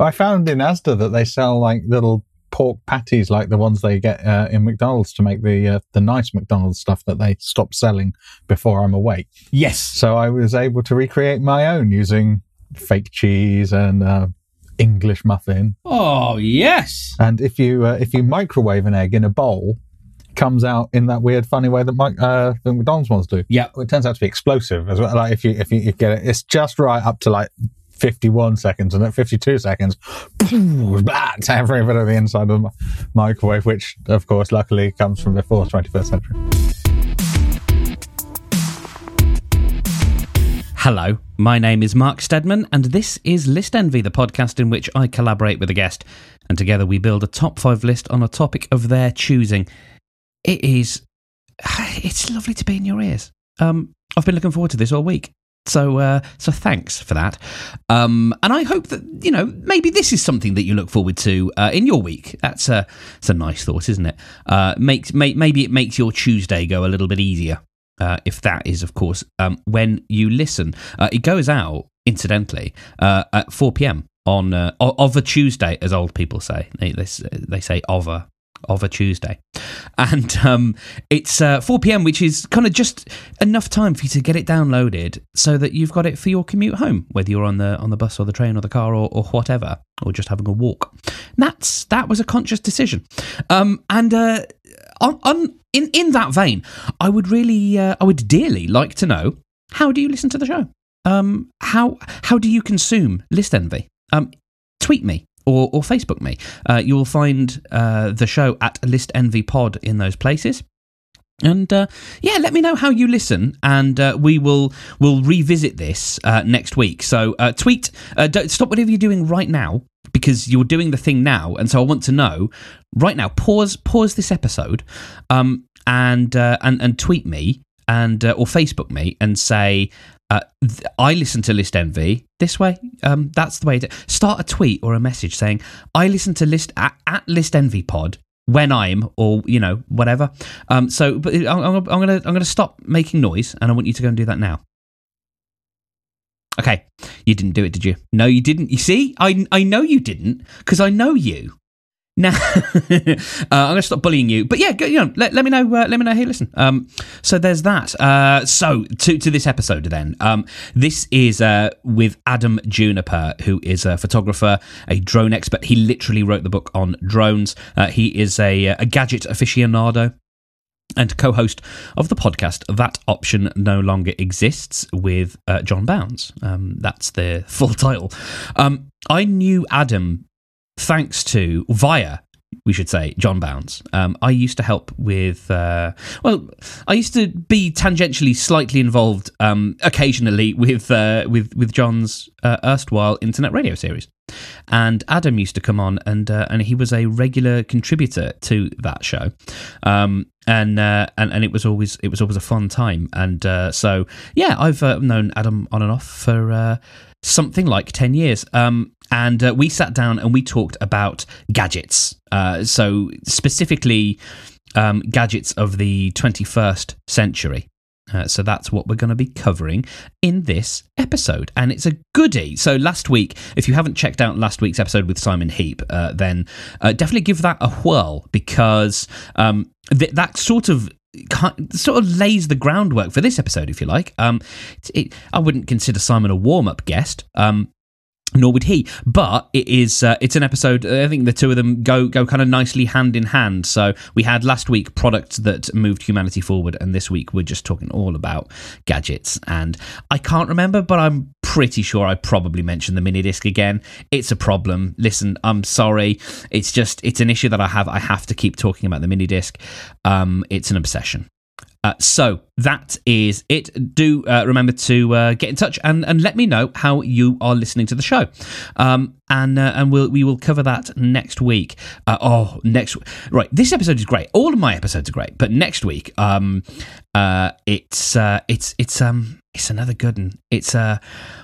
I found in Asda that they sell like little pork patties like the ones they get uh, in McDonald's to make the uh, the nice McDonald's stuff that they stopped selling before I'm awake. Yes. So I was able to recreate my own using fake cheese and uh, English muffin. Oh yes. And if you uh, if you microwave an egg in a bowl, comes out in that weird, funny way that, mi- uh, the McDonald's ones do. Yeah. It turns out to be explosive as well. Like if you if you, you get it, it's just right up to like. 51 seconds and at 52 seconds boom, that's every bit of the inside of the microwave which of course luckily comes from before the 21st century Hello, my name is Mark Steadman, and this is List Envy, the podcast in which I collaborate with a guest, and together we build a top five list on a topic of their choosing. It is, it's lovely to be in your ears. Um, I've been looking forward to this all week. So, uh, so thanks for that. Um, and I hope that you know maybe this is something that you look forward to uh, in your week. That's a, it's a nice thought, isn't it? Uh, makes may, maybe it makes your Tuesday go a little bit easier. Uh, if that is, of course, um, when you listen. Uh, it goes out, incidentally, uh, at 4 p.m. on uh, of a Tuesday, as old people say. They, they, they say of a of a Tuesday, and um, it's uh, 4 p.m., which is kind of just enough time for you to get it downloaded, so that you've got it for your commute home, whether you're on the on the bus or the train or the car or, or whatever, or just having a walk. And that's that was a conscious decision, um, and. Uh, on, on in in that vein, I would really, uh, I would dearly like to know how do you listen to the show? Um, how how do you consume List Envy? Um, tweet me or or Facebook me. Uh, you will find uh, the show at List Envy Pod in those places. And uh, yeah, let me know how you listen, and uh, we will will revisit this uh, next week. So uh, tweet, stop whatever you're doing right now because you're doing the thing now, and so I want to know right now. Pause pause this episode, um, and and and tweet me and or Facebook me and say. Uh, th- I listen to List this way. Um, that's the way to start a tweet or a message saying I listen to List at, at List Pod when I'm or you know whatever. Um, so, but I'm, I'm, I'm gonna I'm gonna stop making noise, and I want you to go and do that now. Okay, you didn't do it, did you? No, you didn't. You see, I I know you didn't because I know you. Now, uh, I'm going to stop bullying you, but yeah, go, you know, let, let me know. Uh, let me know. Hey, listen. Um, so there's that. Uh, so to to this episode, then, um, this is uh, with Adam Juniper, who is a photographer, a drone expert. He literally wrote the book on drones. Uh, he is a a gadget aficionado and co-host of the podcast that option no longer exists with uh, john bounds um, that's the full title um, i knew adam thanks to via we should say john bounds um, i used to help with uh, well i used to be tangentially slightly involved um, occasionally with uh, with with john's uh, erstwhile internet radio series. And Adam used to come on, and uh, and he was a regular contributor to that show, um, and uh, and and it was always it was always a fun time, and uh, so yeah, I've known Adam on and off for something like ten years, um, and uh, we sat down and we talked about gadgets, uh, so specifically um, gadgets of the twenty first century. Uh, so that's what we're going to be covering in this episode, and it's a goodie. So last week, if you haven't checked out last week's episode with Simon Heap, uh, then uh, definitely give that a whirl because um, th- that sort of sort of lays the groundwork for this episode, if you like. Um, it, I wouldn't consider Simon a warm up guest. Um, nor would he. But it is uh, it's an episode. I think the two of them go go kind of nicely hand in hand. So we had last week products that moved humanity forward, and this week we're just talking all about gadgets. And I can't remember, but I'm pretty sure I probably mentioned the mini disc again. It's a problem. Listen, I'm sorry. It's just it's an issue that I have. I have to keep talking about the mini disc. Um, it's an obsession. Uh, so that is it. Do uh, remember to uh, get in touch and, and let me know how you are listening to the show, um, and uh, and we'll we will cover that next week. Uh, oh, next right. This episode is great. All of my episodes are great, but next week, um, uh, it's uh, it's it's um it's another good one. It's uh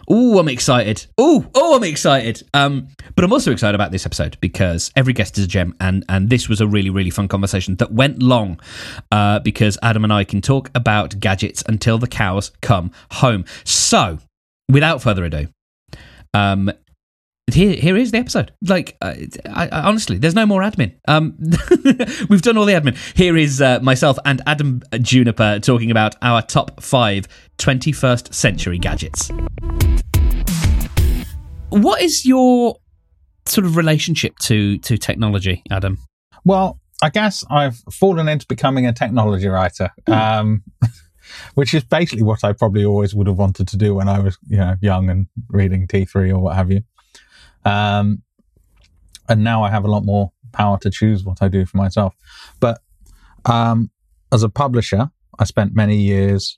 oh I'm excited. Oh oh I'm excited. Um but I'm also excited about this episode because every guest is a gem and and this was a really really fun conversation that went long uh because Adam and I can talk about gadgets until the cows come home. So, without further ado, um here here is the episode. Like, uh, I, I, honestly, there's no more admin. Um, we've done all the admin. Here is uh, myself and Adam Juniper talking about our top five 21st century gadgets. What is your sort of relationship to to technology, Adam? Well, I guess I've fallen into becoming a technology writer, um, which is basically what I probably always would have wanted to do when I was, you know, young and reading T3 or what have you. Um, and now I have a lot more power to choose what I do for myself. But um, as a publisher, I spent many years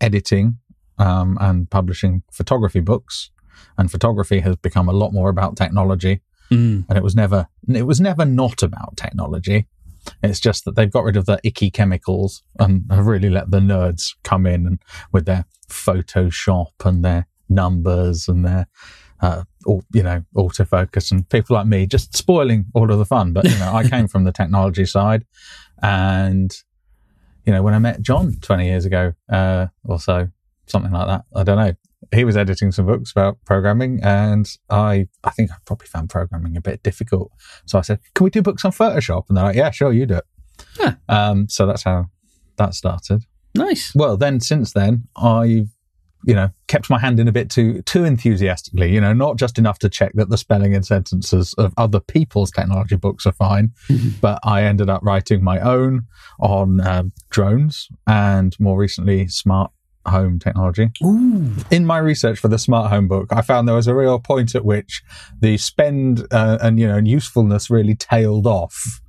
editing um, and publishing photography books, and photography has become a lot more about technology. Mm. And it was never it was never not about technology. It's just that they've got rid of the icky chemicals and have really let the nerds come in and with their Photoshop and their numbers and their uh, all, you know, autofocus and people like me just spoiling all of the fun. But, you know, I came from the technology side and, you know, when I met John 20 years ago, uh, or so, something like that, I don't know. He was editing some books about programming and I, I think I probably found programming a bit difficult. So I said, can we do books on Photoshop? And they're like, yeah, sure, you do it. Yeah. Um, so that's how that started. Nice. Well, then since then, I've you know kept my hand in a bit too too enthusiastically. You know, not just enough to check that the spelling and sentences of other people's technology books are fine, but I ended up writing my own on um, drones and more recently smart home technology. Ooh. In my research for the smart home book, I found there was a real point at which the spend uh, and you know and usefulness really tailed off.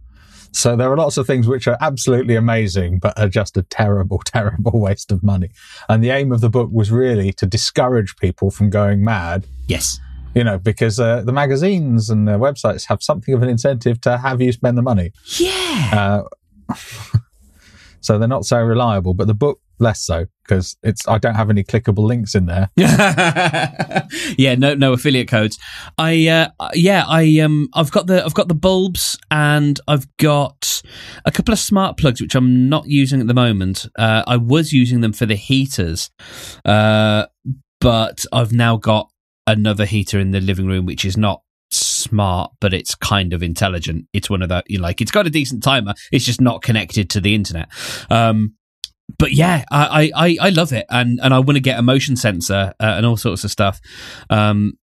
So there are lots of things which are absolutely amazing, but are just a terrible, terrible waste of money. And the aim of the book was really to discourage people from going mad. Yes. You know, because uh, the magazines and the websites have something of an incentive to have you spend the money. Yeah. Uh, so they're not so reliable, but the book less so because it's I don't have any clickable links in there. yeah, no, no affiliate codes. I, uh, yeah, I, um, I've got the, I've got the bulbs, and I've got a couple of smart plugs which I'm not using at the moment. Uh, I was using them for the heaters, uh, but I've now got another heater in the living room which is not smart, but it's kind of intelligent. It's one of the you know, like it's got a decent timer. It's just not connected to the internet. Um, but yeah, I, I, I love it, and and I want to get a motion sensor uh, and all sorts of stuff. Um,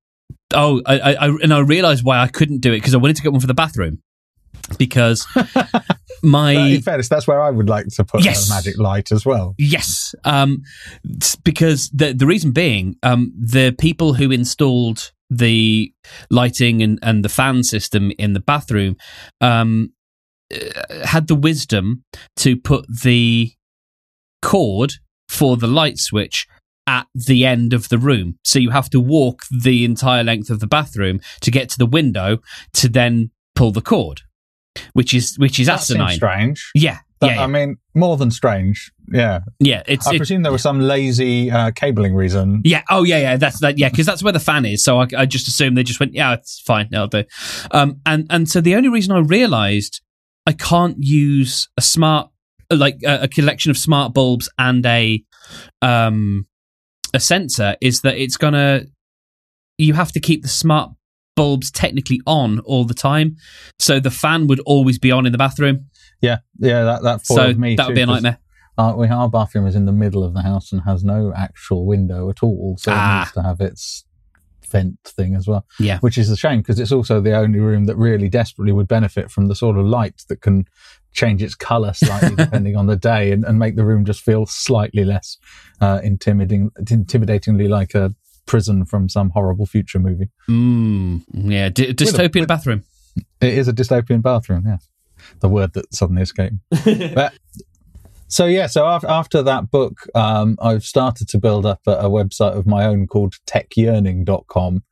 oh, I, I and I realized why I couldn't do it because I wanted to get one for the bathroom because my in fairness, that's where I would like to put Yes. a magic light as well. Yes, um, because the the reason being, um, the people who installed the lighting and, and the fan system in the bathroom um, uh, had the wisdom to put the cord for the light switch at the end of the room. So you have to walk the entire length of the bathroom to get to the window to then pull the cord, which is which is That asinine. strange. Yeah, That- yeah, yeah. I mean, more than strange. Yeah. yeah. It's I presume there was some lazy uh, cabling reason. Yeah. Oh, yeah, yeah. That's that. Yeah, because that's where the fan is. So I, I just assumed they just went, yeah, it's fine. I'll do. Um, and and so the only reason I realised I can't use a smart like a, a collection of smart bulbs and a um a sensor is that it's gonna you have to keep the smart bulbs technically on all the time so the fan would always be on in the bathroom Yeah, yeah, that that so foiled me. that would be a nightmare Uh, we, our bathroom is in the middle of the house and has no actual window at all, so Ah. it needs to have its vent thing as well. Yeah. which is a shame because it's also the only room that really desperately would benefit from the sort of light that can change its color slightly depending on the day and, and make the room just feel slightly less uh, intimidating, intimidatingly like a prison from some horrible future movie. mm, yeah D- dystopian with- bathroom It is a dystopian bathroom, yeah. The word that suddenly escaped. but, so yeah, so after, after that book, um, I've started to build up a, a website of my own called techyearning.com,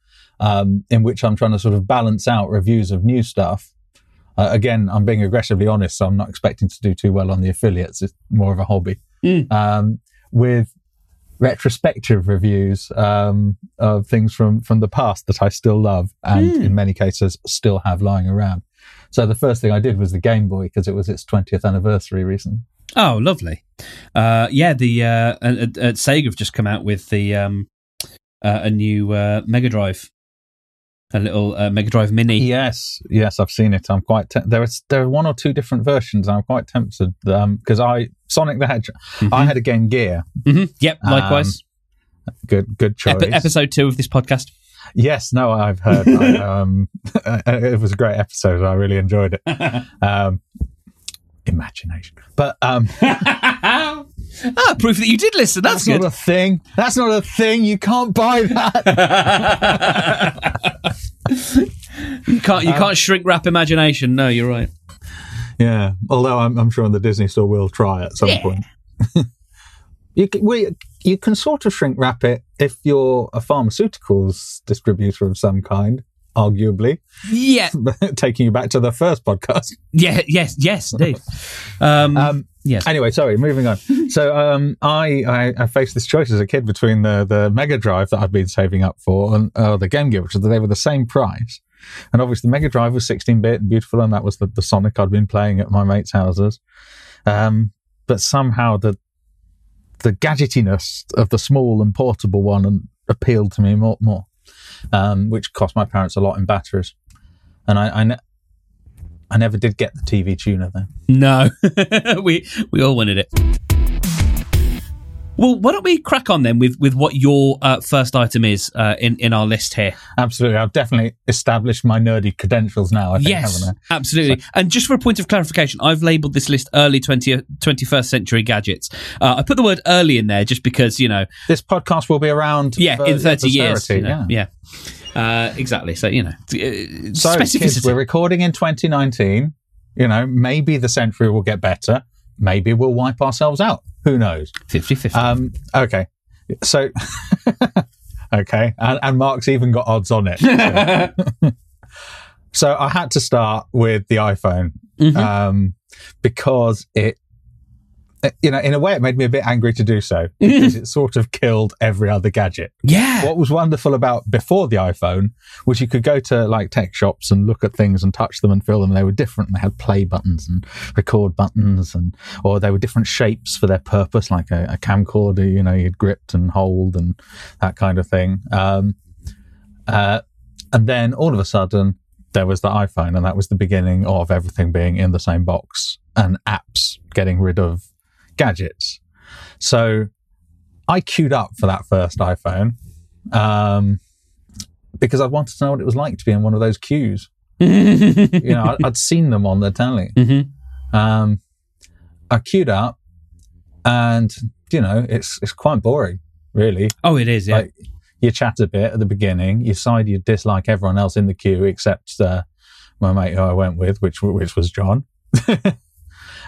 um, in which I'm trying to sort of balance out reviews of new stuff. Uh, again, I'm being aggressively honest, so I'm not expecting to do too well on the affiliates. It's more of a hobby. Mm. Um, with retrospective reviews um, of things from from the past that I still love and Mm. in many cases still have lying around. So the first thing I did was the Game Boy because it was its 20th anniversary recently. Oh, lovely. Uh, yeah, the uh, uh, uh, Sega have just come out with the um, uh, a new uh, Mega Drive. a little uh, Mega Drive Mini. Yes, yes, I've seen it. I'm quite. Te- there is there are one or two different versions. I'm quite tempted because I Sonic the Hedgehog. I had a Game Gear. hmm Yep, likewise. Good, good choice. Epi- episode two of this podcast. Yes, no, I've heard. I, um, it was a great episode. I really enjoyed it. Um, imagination, but um, ah, proof that you did listen. That's, that's not a thing. That's not a thing. You can't buy that. you can't you can't shrink wrap imagination. No, you're right. yeah, although I'm, I'm sure the Disney store will try at some Yeah. point. You can, well, you- can sort of shrink wrap it if you're a pharmaceuticals distributor of some kind. Arguably, Yeah, taking you back to the first podcast. yeah, yes, yes, indeed. Um, Um, yes. Anyway, sorry, moving on. So um, I, I I faced this choice as a kid between the the Mega Drive that I'd been saving up for and uh, the Game Gear, which they were the same price. And obviously, the Mega Drive was 16 bit and beautiful, and that was the, the Sonic I'd been playing at my mates' houses. Um, but somehow the the gadgetiness of the small and portable one and appealed to me more, more um, which cost my parents a lot in batteries. And I, I, ne- I never did get the TV tuner then. No, we we all wanted it. Well, why don't we crack on then with, with what your uh, first item is uh, in in our list here? Absolutely. I've definitely established my nerdy credentials now, I think, yes, absolutely. And just for a point of clarification, I've labelled this list early 20, 21st century gadgets. Uh, I put the word early in there just because, you know, This podcast will be around yeah, for in 30 years. you know, yeah. yeah. Uh, exactly. So, you know, uh, So, kids, we're recording in 2019. You know, maybe the century will get better. Maybe we'll wipe ourselves out. Who knows? 50 50. Um, okay. So, okay. And, and Mark's even got odds on it. So, so I had to start with the iPhone Mhm. um, because it, you know, in a way, it made me a bit angry to do so because it sort of killed every other gadget. yeah. What was wonderful about before the iPhone was you could go to like tech shops and look at things and touch them and feel them. They were different. And they had play buttons and record buttons and, or they were different shapes for their purpose, like a, a camcorder, you know, you'd gripped and hold and that kind of thing. Um, uh, and then all of a sudden there was the iPhone and that was the beginning of everything being in the same box and apps getting rid of gadgets. So I queued up for that first iPhone um, because I wanted to know what it was like to be in one of those queues. You know, I'd seen them on the telly. Mhm. Um, I queued up, and you know, it's it's quite boring, really. Oh, it is, yeah. Like you chat a bit at the beginning, you decide you dislike everyone else in the queue except uh, my mate who I went with, which which was John.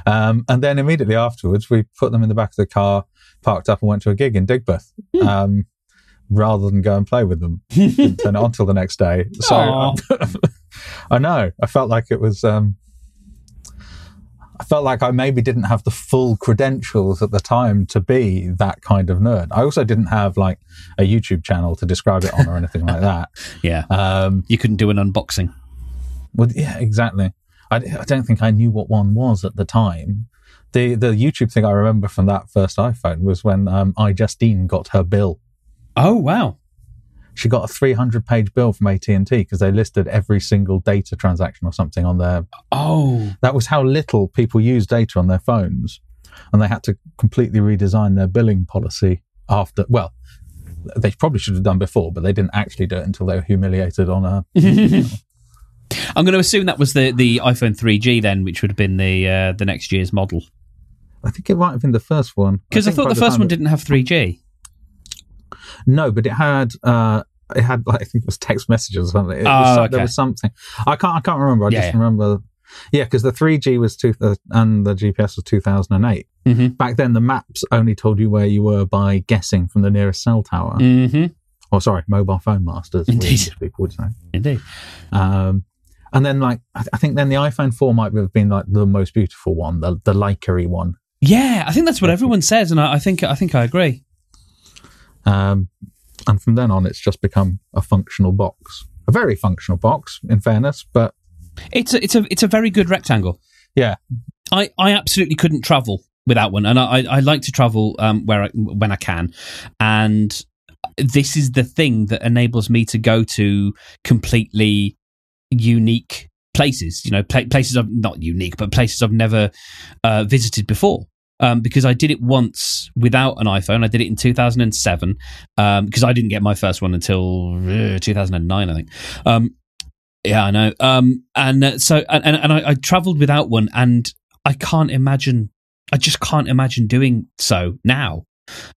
um, and then immediately afterwards, we put them in the back of the car, parked up, and went to a gig in Digbeth. Um, rather than go and play with them, didn't turn it on till the next day. So Aw. I know I felt like it was. Um, I felt like I maybe didn't have the full credentials at the time to be that kind of nerd. I also didn't have like a YouTube channel to describe it on or anything like that. yeah. Um, You couldn't do an unboxing. well, yeah, exactly. I, I don't think I knew what one was at the time. The the YouTube thing I remember from that first iPhone was when um, iJustine got her bill. Oh, wow. She got a 300 page bill from AT and T because they listed every single data transaction or something on their Oh, That was how little people use data on their phones. And they had to completely redesign their billing policy after, well, they probably should have done before, but they didn't actually do it until they were humiliated on a. I'm going to assume that was the, the iPhone 3G then, which would have been the uh, the next year's model. I think it might have been the first one. Because I, think thought the first one it- didn't have 3G. No, but it had. uh it had like I think it was text messages or something. It Oh, was okay. There was something. I can't. I can't remember. I Yeah, just yeah. remember. Yeah, because the 3G was two uh, and the GPS was 2008. Mm-hmm. Back then, the maps only told you where you were by guessing from the nearest cell tower. Mm-hmm. Or sorry, mobile phone masters. Indeed. People would say. Indeed. Um, and then like I, th- I think then the iPhone 4 might have been like the most beautiful one, the the Leica one. Yeah, I think that's what everyone says, and I, I think I think I agree. Um, and from then on, it's just become a functional box, a very functional box, in fairness. But It's a, it's a it's a very good rectangle. yeah, I, I absolutely couldn't travel without one, and I, I I like to travel um, where I, when I can, and this is the thing that enables me to go to completely unique places. You know, pla- places I've not unique, but places I've never uh, visited before. Um, because I did it once without an iPhone. I did it in 2007 um, because I didn't get my first one until uh, 2009, I think. Um, yeah, I know. Um, and uh, so, and, and I, I traveled without one, and I can't imagine. I just can't imagine doing so now.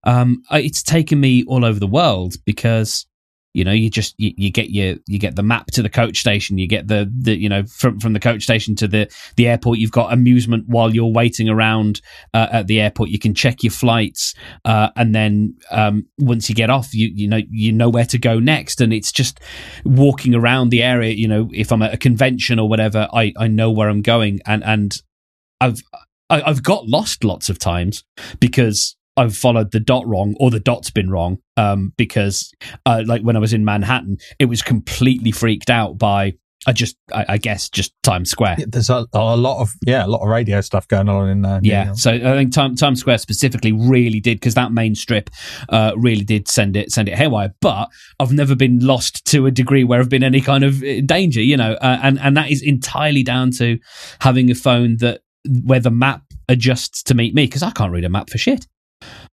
Um, it's taken me all over the world because you know you just you, you get your you get the map to the coach station you get the the you know from from the coach station to the the airport. You've got amusement while you're waiting around uh, at the airport. You can check your flights uh, and then um, once you get off you you know you know where to go next. And it's just walking around the area you know if i'm at a convention or whatever i i know where i'm going. And and i've I, I've got lost lots of times because I've followed the dot wrong or the dot's been wrong. Um, because uh, like when I was in Manhattan, it was completely freaked out by I just I, I guess just Times Square. Yeah, There's a, a lot of yeah, a lot of radio stuff going on in there. Yeah, so I think Time, Times Square specifically really did because that main strip uh, really did send it send it haywire. But I've never been lost to a degree where I've been any kind of uh, danger, you know, uh, and and that is entirely down to having a phone that where the map adjusts to meet me because I can't read a map for shit.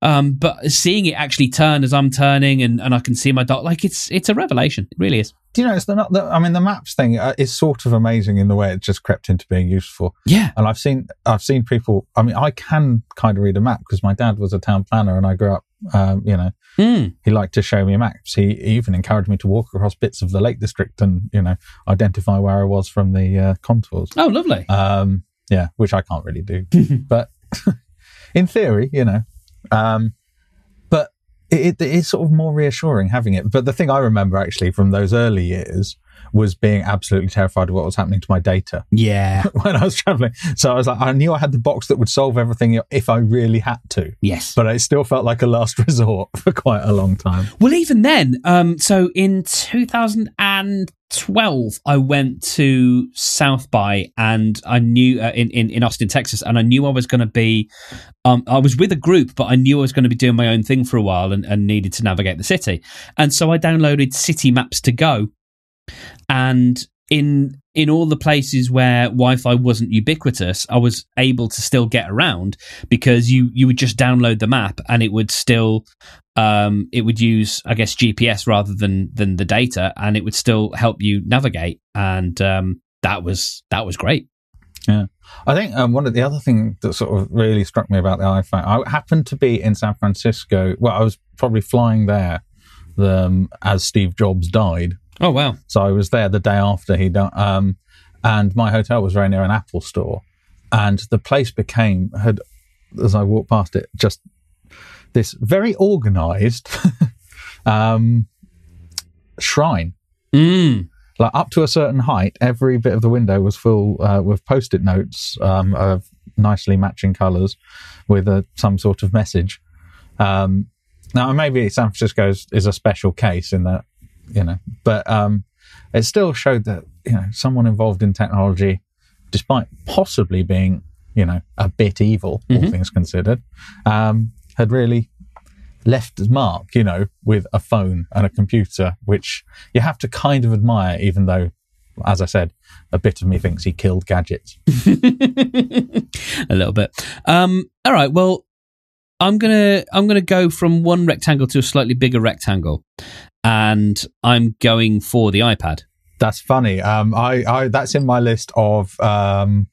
Um, but seeing it actually turn as I'm turning and, and I can see my dot, like it's it's a revelation. It really is. Do you know? It's the, not the, I mean, the maps thing uh, is sort of amazing in the way it just crept into being useful. Yeah. And I've seen I've seen people. I mean, I can kind of read a map because my dad was a town planner, and I grew up. Um, you know, Mm. he liked to show me maps. He, he even encouraged me to walk across bits of the Lake District and you know identify where I was from the uh, contours. Oh, lovely. Um, yeah, which I can't really do, but in theory, you know. Um, but it, it is sort of more reassuring having it. But the thing I remember actually from those early years was being absolutely terrified of what was happening to my data Yeah. when I was traveling. So I was like, I knew I had the box that would solve everything if I really had to. Yes. But it still felt like a last resort for quite a long time. Well, even then, um, so in 2012, I went to South by and I knew uh, in, in in Austin, Texas, and I knew I was going to be. Um, I was with a group, but I knew I was going to be doing my own thing for a while and, and needed to navigate the city. And so I downloaded City Maps to go, and in in all the places where Wi-Fi wasn't ubiquitous, I was able to still get around because you you would just download the map and it would still um, it would use I guess GPS rather than than the data, and it would still help you navigate, and um, that was that was great. Yeah, I think um, one of the other thing that sort of really struck me about the iPhone, I happened to be in San Francisco. Well, I was probably flying there um, as Steve Jobs died. Oh wow! So I was there the day after he died. Um, and my hotel was very near an Apple store. And the place became, had, as I walked past it, just this very organized um, shrine. Mm. Like up to a certain height, every bit of the window was full uh, with post-it notes um, of nicely matching colors with a, some sort of message. Um, now, maybe San Francisco is, is a special case in that, you know, but um, it still showed that you know someone involved in technology, despite possibly being you know a bit evil, all Mhm. things considered, um, had really left his mark. You know, with a phone and a computer, which you have to kind of admire, even though, as I said, a bit of me thinks he killed gadgets. a little bit. Um, all right. Well, I'm gonna I'm gonna go from one rectangle to a slightly bigger rectangle, and I'm going for the iPad. That's funny. Um, I, I that's in my list of um,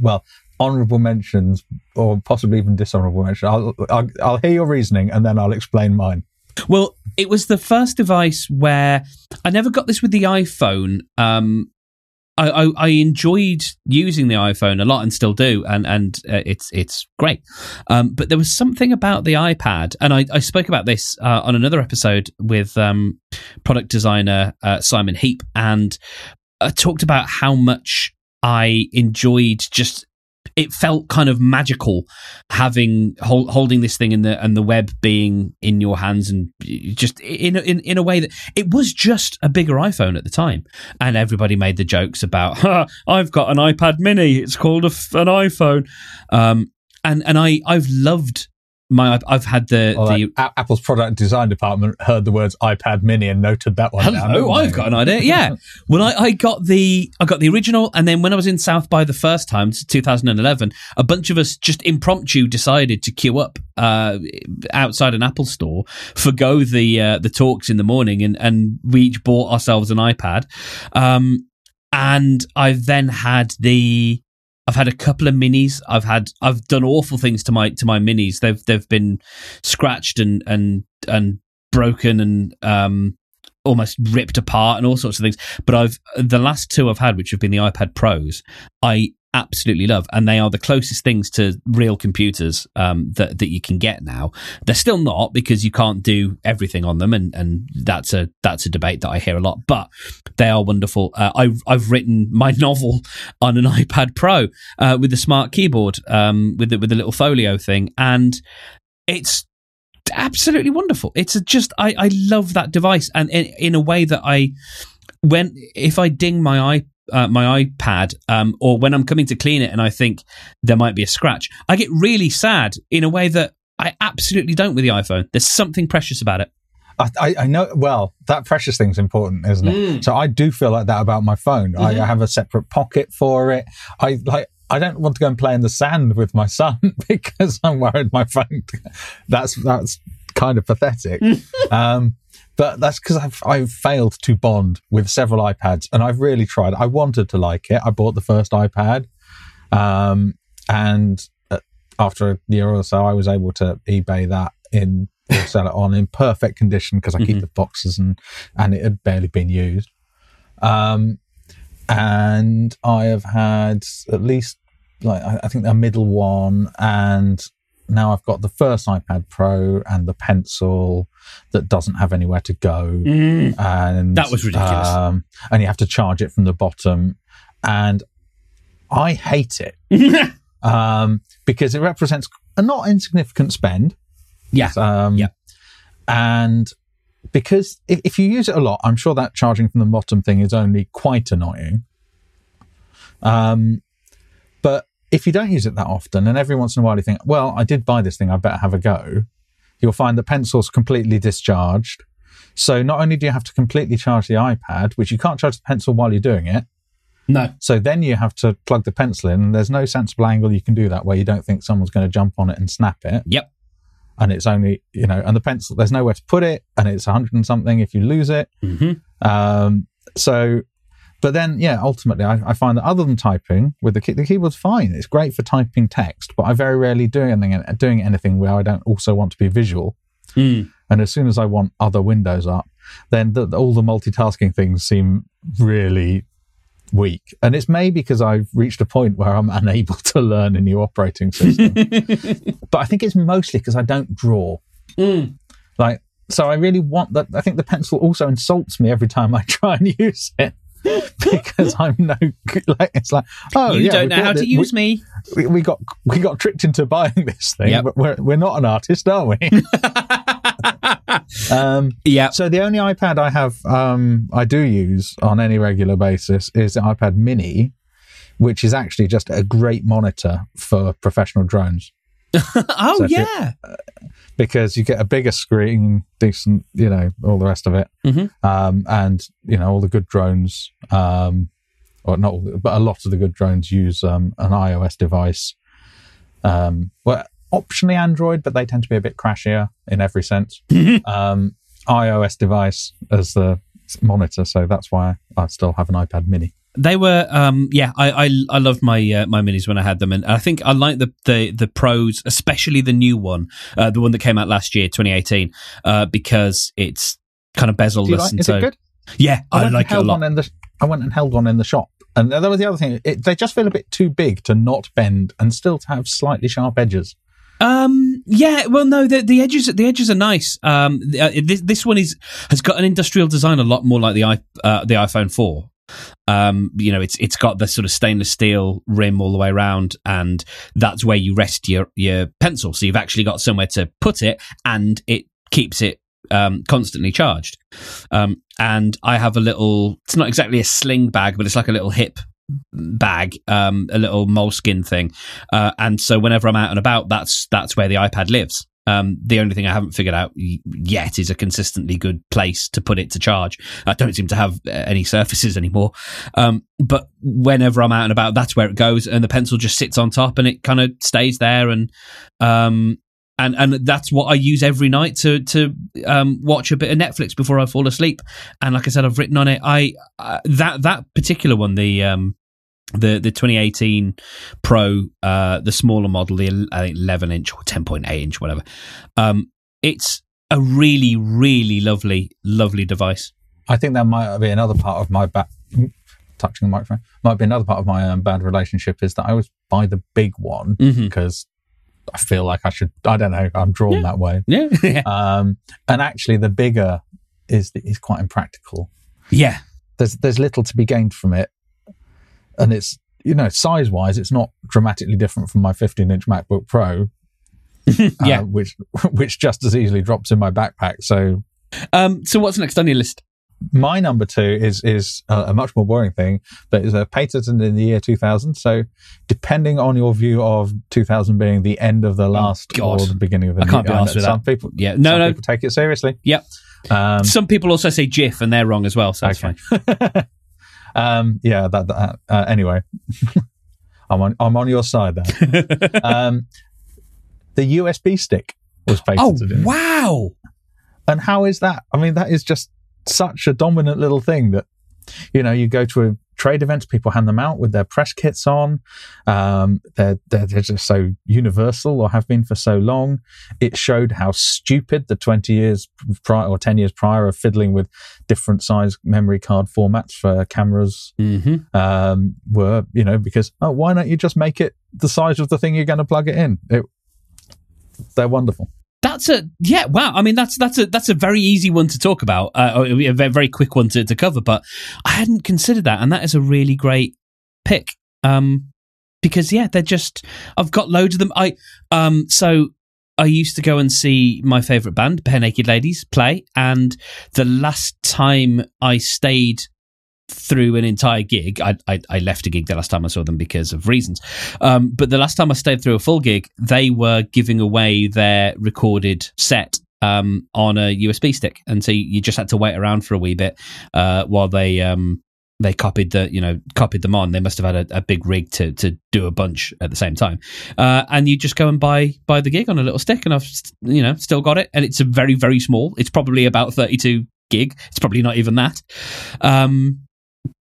well, honourable mentions or possibly even dishonourable mentions. I'll, I'll I'll hear your reasoning and then I'll explain mine. Well, it was the first device where I never got this with the iPhone. Um, I, I, I enjoyed using the iPhone a lot and still do, and and uh, it's it's great. Um, but there was something about the iPad, and I, I spoke about this uh, on another episode with um, product designer uh, Simon Heap, and I talked about how much I enjoyed just. It felt kind of magical having hol- holding this thing in the and the web being in your hands and just in in in a way that it was just a bigger iPhone at the time, and everybody made the jokes about "Ha, I've got an iPad Mini. It's called a an iPhone, um, and and I I've loved my I've had the Or the like Apple's product design department heard the words iPad Mini and noted that one. Hello, didn't I've got an idea. Yeah. well, I, I got the I got the original, and then when I was in South by the first time, 2011, a bunch of us just impromptu decided to queue up uh, outside an Apple store, forgo the uh, the talks in the morning, and and we each bought ourselves an iPad. Um, and I've then had the I've had a couple of minis. I've had I've done awful things to my to my minis. They've they've been scratched and and and broken and um almost ripped apart and all sorts of things. But I've the last two I've had, which have been the iPad Pros, I absolutely love, and they are the closest things to real computers um, that that you can get now. They're still not because you can't do everything on them, and and that's a that's a debate that I hear a lot. But they are wonderful. Uh, I've I've written my novel on an iPad Pro uh, with the smart keyboard, um, with the with the little folio thing, and it's absolutely wonderful. It's a just I I love that device, and in, in a way that I when if I ding my i uh, my iPad, um, or when I'm coming to clean it and I think there might be a scratch, I get really sad in a way that I absolutely don't with the iPhone. There's something precious about it. I, I, I know. Well, that precious thing's important, isn't it? Mm. So I do feel like that about my phone. I, Mhm. I have a separate pocket for it. I like. I don't want to go and play in the sand with my son because I'm worried my phone. That's that's kind of pathetic. um, but that's because I've I've failed to bond with several iPads, and I've really tried. I wanted to like it. I bought the first iPad, um, and uh, after a year or so, I was able to eBay that in sell it on in perfect condition because I keep Mhm. the boxes and and it had barely been used. Um, and I have had at least like I think a middle one, and now I've got the first iPad Pro and the pencil that doesn't have anywhere to go, and That was ridiculous. Um, and you have to charge it from the bottom, and I hate it um, because it represents a not insignificant spend. Yeah. Um, Yeah. And because if, if you use it a lot, I'm sure that charging from the bottom thing is only quite annoying. Um, if you don't use it that often, and every once in a while you think, well, I did buy this thing, I better have a go, you'll find the pencil's completely discharged. So not only do you have to completely charge the iPad, which you can't charge the pencil while you're doing it, no. so then you have to plug the pencil in. And there's no sensible angle you can do that where you don't think someone's going to jump on it and snap it. Yep. And it's only, you know, and the pencil, there's nowhere to put it. And it's 100 and something if you lose it. hmm Um, so, but then, yeah, ultimately, I, I find that other than typing with the key, the keyboard's fine. It's great for typing text, but I very rarely do anything, doing anything where I don't also want to be visual. Mm. And as soon as I want other windows up, then the, all the multitasking things seem really weak. And it's maybe because I've reached a point where I'm unable to learn a new operating system. but I think it's mostly because I don't draw. Mm. Like, so I really want that. I think the pencil also insults me every time I try and use it. because I'm no. Like it's like oh you yeah, don't know how to use me. We, we got we got tricked into buying this thing, Yep. but we're we're not an artist, are we? um, yeah. so the only iPad I have, um, I do use on any regular basis is the iPad Mini, which is actually just a great monitor for professional drones oh So you- yeah. because you get a bigger screen, decent, you know, all the rest of it, Mhm. um, and you know all the good drones, um, or not, all the- but a lot of the good drones use um, an iOS device. Um, well, optionally Android, but they tend to be a bit crashier in every sense. um, iOS device as the monitor, so that's why I still have an iPad Mini. They were, um, yeah. I, I, I loved my uh, my minis when I had them, and I think I like the, the the pros, especially the new one, uh, the one that came out last year, 2018, uh, because it's kind of Do bezel-less, like, is so it good? yeah, I, went and like it a held lot. One in the, I went and held one in the shop, and that was the other thing. It, they just feel a bit too big to not bend and still to have slightly sharp edges. Um. Yeah. Well, no. The, the edges. The edges are nice. Um. the- uh, this this one is has got an industrial design a lot more like the i uh, the iPhone four. Um. You know, it's it's got the sort of stainless steel rim all the way around, and that's where you rest your your pencil. So you've actually got somewhere to put it, and it keeps it um, constantly charged. Um, and I have a little. It's not exactly a sling bag, but it's like a little hip bag, um, a little moleskin thing. Uh, and so whenever I'm out and about, that's that's where the iPad lives. Um, the only thing I haven't figured out yet is a consistently good place to put it to charge. I don't seem to have uh, any surfaces anymore. Um, but whenever I'm out and about, that's where it goes, and the pencil just sits on top, and it kind of stays there, and um, and and that's what I use every night to to um, watch a bit of Netflix before I fall asleep. And like I said, I've written on it. I uh, that that particular one, the um, the the 2018 Pro, uh, the smaller model, the I think 11 inch or 10.8 inch, whatever. Um, it's a really really lovely lovely device. I think that might be another part of my bad touching the microphone. Might be another part of my um, bad relationship is that I always buy the big one Mhm. because I feel like I should. I don't know. I'm drawn Yeah. that way. Yeah, Um, and actually, the bigger is is quite impractical. yeah, There's there's little to be gained from it, and it's you know size wise, it's not dramatically different from my 15 inch MacBook Pro, uh, yeah. which which just as easily drops in my backpack. So Um, so what's next on your list? my number two is is a, a much more boring thing, but is a patented in the year 2000. So, depending on your view of 2000 being the end of the last Oh, God. or the beginning of the I can't new, be arsed with some that. people, Yeah, no, some no. people take it seriously. Yep. Um, Some people also say GIF, and they're wrong as well. So that's Okay. fine. Um, yeah. That. that uh, anyway, I'm on. I'm on your side there. um, the USB stick was Oh patented. in. wow! And how is that? I mean, that is just such a dominant little thing that, you know, you go to a trade events, people hand them out with their press kits on. Um, they're, they're, they're just so universal or have been for so long. It showed how stupid the 20 years prior or 10 years prior of fiddling with different size memory card formats for cameras hmm um, were, you know, because, oh, why don't you just make it the size of the thing you're going to plug it in? It, they're wonderful. That's a yeah. Wow. I mean, that's that's a that's a very easy one to talk about. Uh, a very, quick one to, to cover. But I hadn't considered that, and that is a really great pick. Um, because yeah, they're just I've got loads of them. I um so I used to go and see my favorite band, Barenaked Ladies, play, and the last time I stayed through an entire gig, I, I I left a gig the last time I saw them because of reasons. Um, but the last time I stayed through a full gig, they were giving away their recorded set um, on a USB stick, and so you just had to wait around for a wee bit uh, while they um, they copied the you know copied them on. They must have had a, a big rig to to do a bunch at the same time, uh, and you just go and buy buy the gig on a little stick, and I've you know still got it, and it's a very very small. It's probably about thirty two gig. It's probably not even that. Um,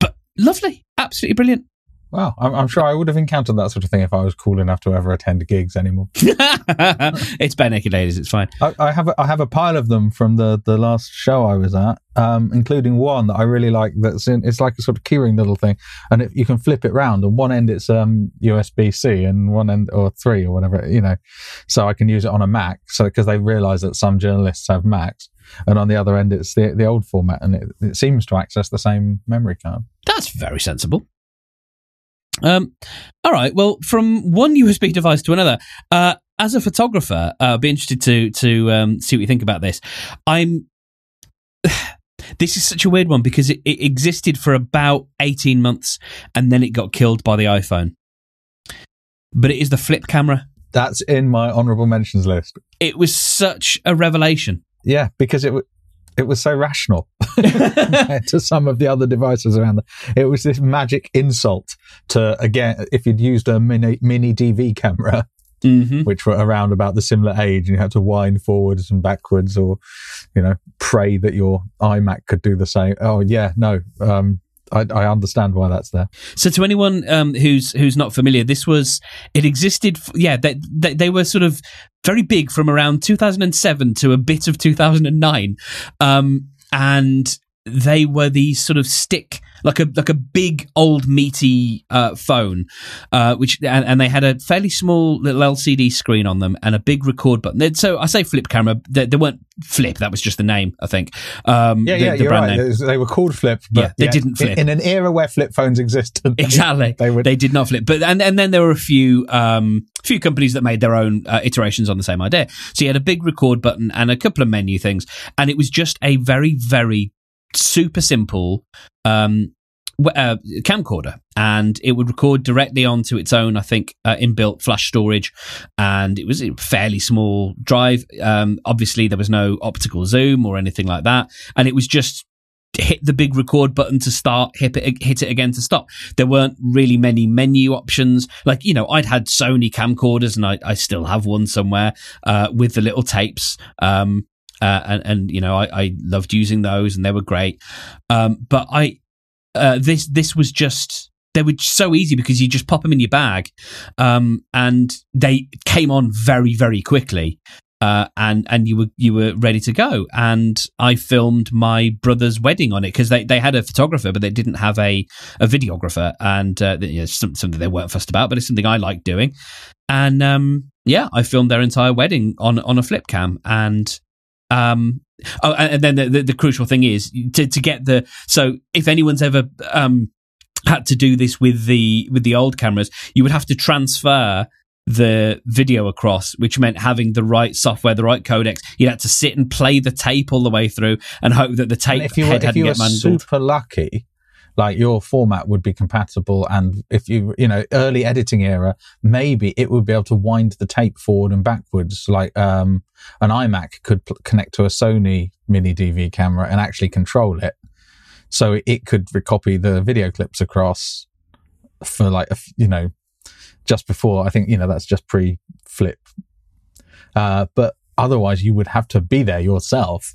but lovely, absolutely brilliant. Wow, I'm, I'm sure I would have encountered that sort of thing if I was cool enough to ever attend gigs anymore. it's barenaked ladies. It's fine. I, I have a, I have a pile of them from the, the last show I was at, um, including one that I really like. That's in it's like a sort of keyring little thing, and it, you can flip it round. And one end it's um, USB C, and one end or three or whatever you know. So I can use it on a Mac. So because they realise that some journalists have Macs, and on the other end it's the the old format, and it, it seems to access the same memory card. That's very sensible. Um, all right. Well, from one USB device to another, uh, as a photographer, uh, I'd be interested to to um, see what you think about this. I'm. This is such a weird one because it, it existed for about eighteen months and then it got killed by the iPhone. But it is the flip camera. That's in my honourable mentions list. It was such a revelation. Yeah, because it w- it was so rational compared to some of the other devices around. It was this magic insult to again, if you'd used a mini mini DV camera, Mm-hmm. which were around about the similar age, and you had to wind forwards and backwards, or you know, pray that your iMac could do the same. Oh yeah, no. Um, I, I understand why that's there. So, to anyone um, who's who's not familiar, this was it existed. Yeah, they, they they were sort of very big from around 2007 to a bit of 2009, um, and they were these sort of stick like a like a big old meaty uh, phone, uh, which and, and they had a fairly small little LCD screen on them and a big record button. So I say flip camera, they, they weren't flip. That was just the name, I think. Um, Yeah, the- yeah, the you're brand right. name. They were called flip, but Yeah, they didn't in- flip. in, an era where flip phones existed. they- Exactly. They would. They did not flip, but and and then there were a few um few companies that made their own uh, iterations on the same idea. So you had a big record button and a couple of menu things, and it was just a very very super simple um uh, camcorder, and it would record directly onto its own, I think, uh, inbuilt flash storage, and it was a fairly small drive. Um, obviously, there was no optical zoom or anything like that, and it was just hit the big record button to start, hit it, hit it again to stop. There weren't really many menu options. Like, you know, I'd had Sony camcorders and I, I still have one somewhere, uh, with the little tapes. Um, uh, and, and, you know, I, I loved using those and they were great. Um, but I, uh, this, this was just, they were so easy because you just pop them in your bag. Um, and they came on very, very quickly uh, and and you were you were ready to go. And I filmed my brother's wedding on it because they, they had a photographer, but they didn't have a, a videographer, and uh, you know, something they weren't fussed about, but it's something I like doing. And um, yeah, I filmed their entire wedding on on a flip cam, and um, oh, and then the, the, the crucial thing is to to get the so if anyone's ever um had to do this with the with the old cameras, you would have to transfer the video across, which meant having the right software, the right codecs. You had to sit and play the tape all the way through and hope that the tape if you were, head if hadn't were get mangled. super lucky, like your format would be compatible, and if you you know early editing era, maybe it would be able to wind the tape forward and backwards, like um, an iMac could pl- connect to a Sony mini DV camera and actually control it, so it could recopy the video clips across for like a you know just before. I think you know that's just pre flip, uh, but otherwise you would have to be there yourself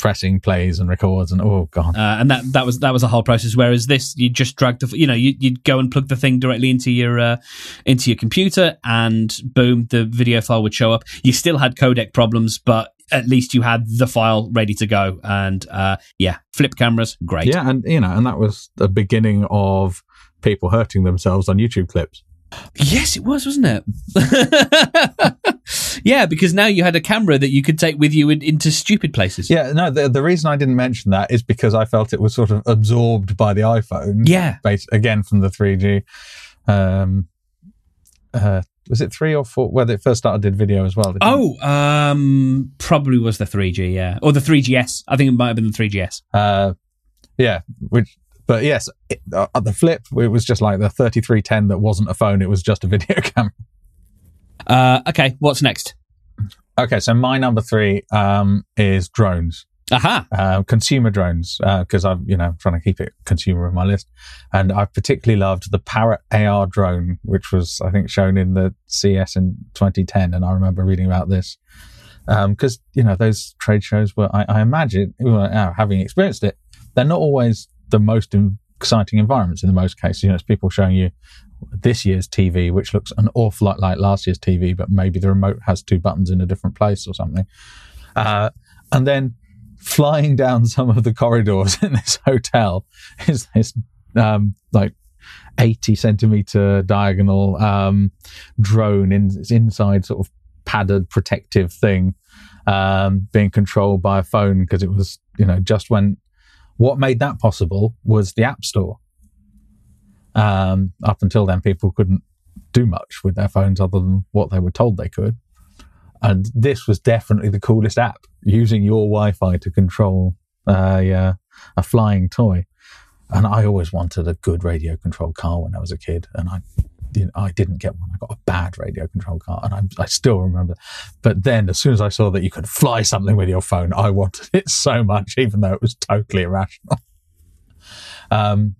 pressing plays and records and oh god Uh, and that that was that was a whole process. Whereas this, you just drag the, you know, you, you'd go and plug the thing directly into your uh, into your computer, and boom, the video file would show up. You still had codec problems, but at least you had the file ready to go. And uh, yeah, flip cameras, great. yeah and you know and that was the beginning of people hurting themselves on youtube clips Yes, it was, wasn't it? yeah, because now you had a camera that you could take with you in, into stupid places. yeah no the, the reason i didn't mention that is because i felt it was sort of absorbed by the iphone Yeah. based again from the 3g um uh was it three or four when it first started did video as well? Oh, um, probably was the 3G, yeah, or the 3GS. I think it might have been the 3GS. Uh, yeah, which, but yes, it, uh, at the flip, it was just like the 3310 that wasn't a phone; it was just a video camera. Uh, okay, what's next? Okay, so my number three um, is drones, Aha. uh, consumer drones, because I'm you know trying to keep it consumer on my list, and I particularly loved the Parrot AR drone, which was I think shown in the CES in 2010, and I remember reading about this. Because you know those trade shows were, I, I imagine, well, having experienced it, they're not always the most exciting environments in the most cases. You know, it's people showing you this year's TV, which looks an awful lot like last year's TV, but maybe the remote has two buttons in a different place or something. Uh, and then flying down some of the corridors in this hotel is this um, like 80 centimeter diagonal um, drone in, inside sort of padded protective thing um, being controlled by a phone because it was, you know, just when what made that possible was the App Store. Um, up until then, people couldn't do much with their phones other than what they were told they could. And this was definitely the coolest app, using your Wi-Fi to control a, uh, a flying toy. And I always wanted a good radio controlled car when I was a kid, and I, I didn't get one. I got a bad radio control car, and I, I still remember. But then, as soon as I saw that you could fly something with your phone, I wanted it so much, even though it was totally irrational. Um,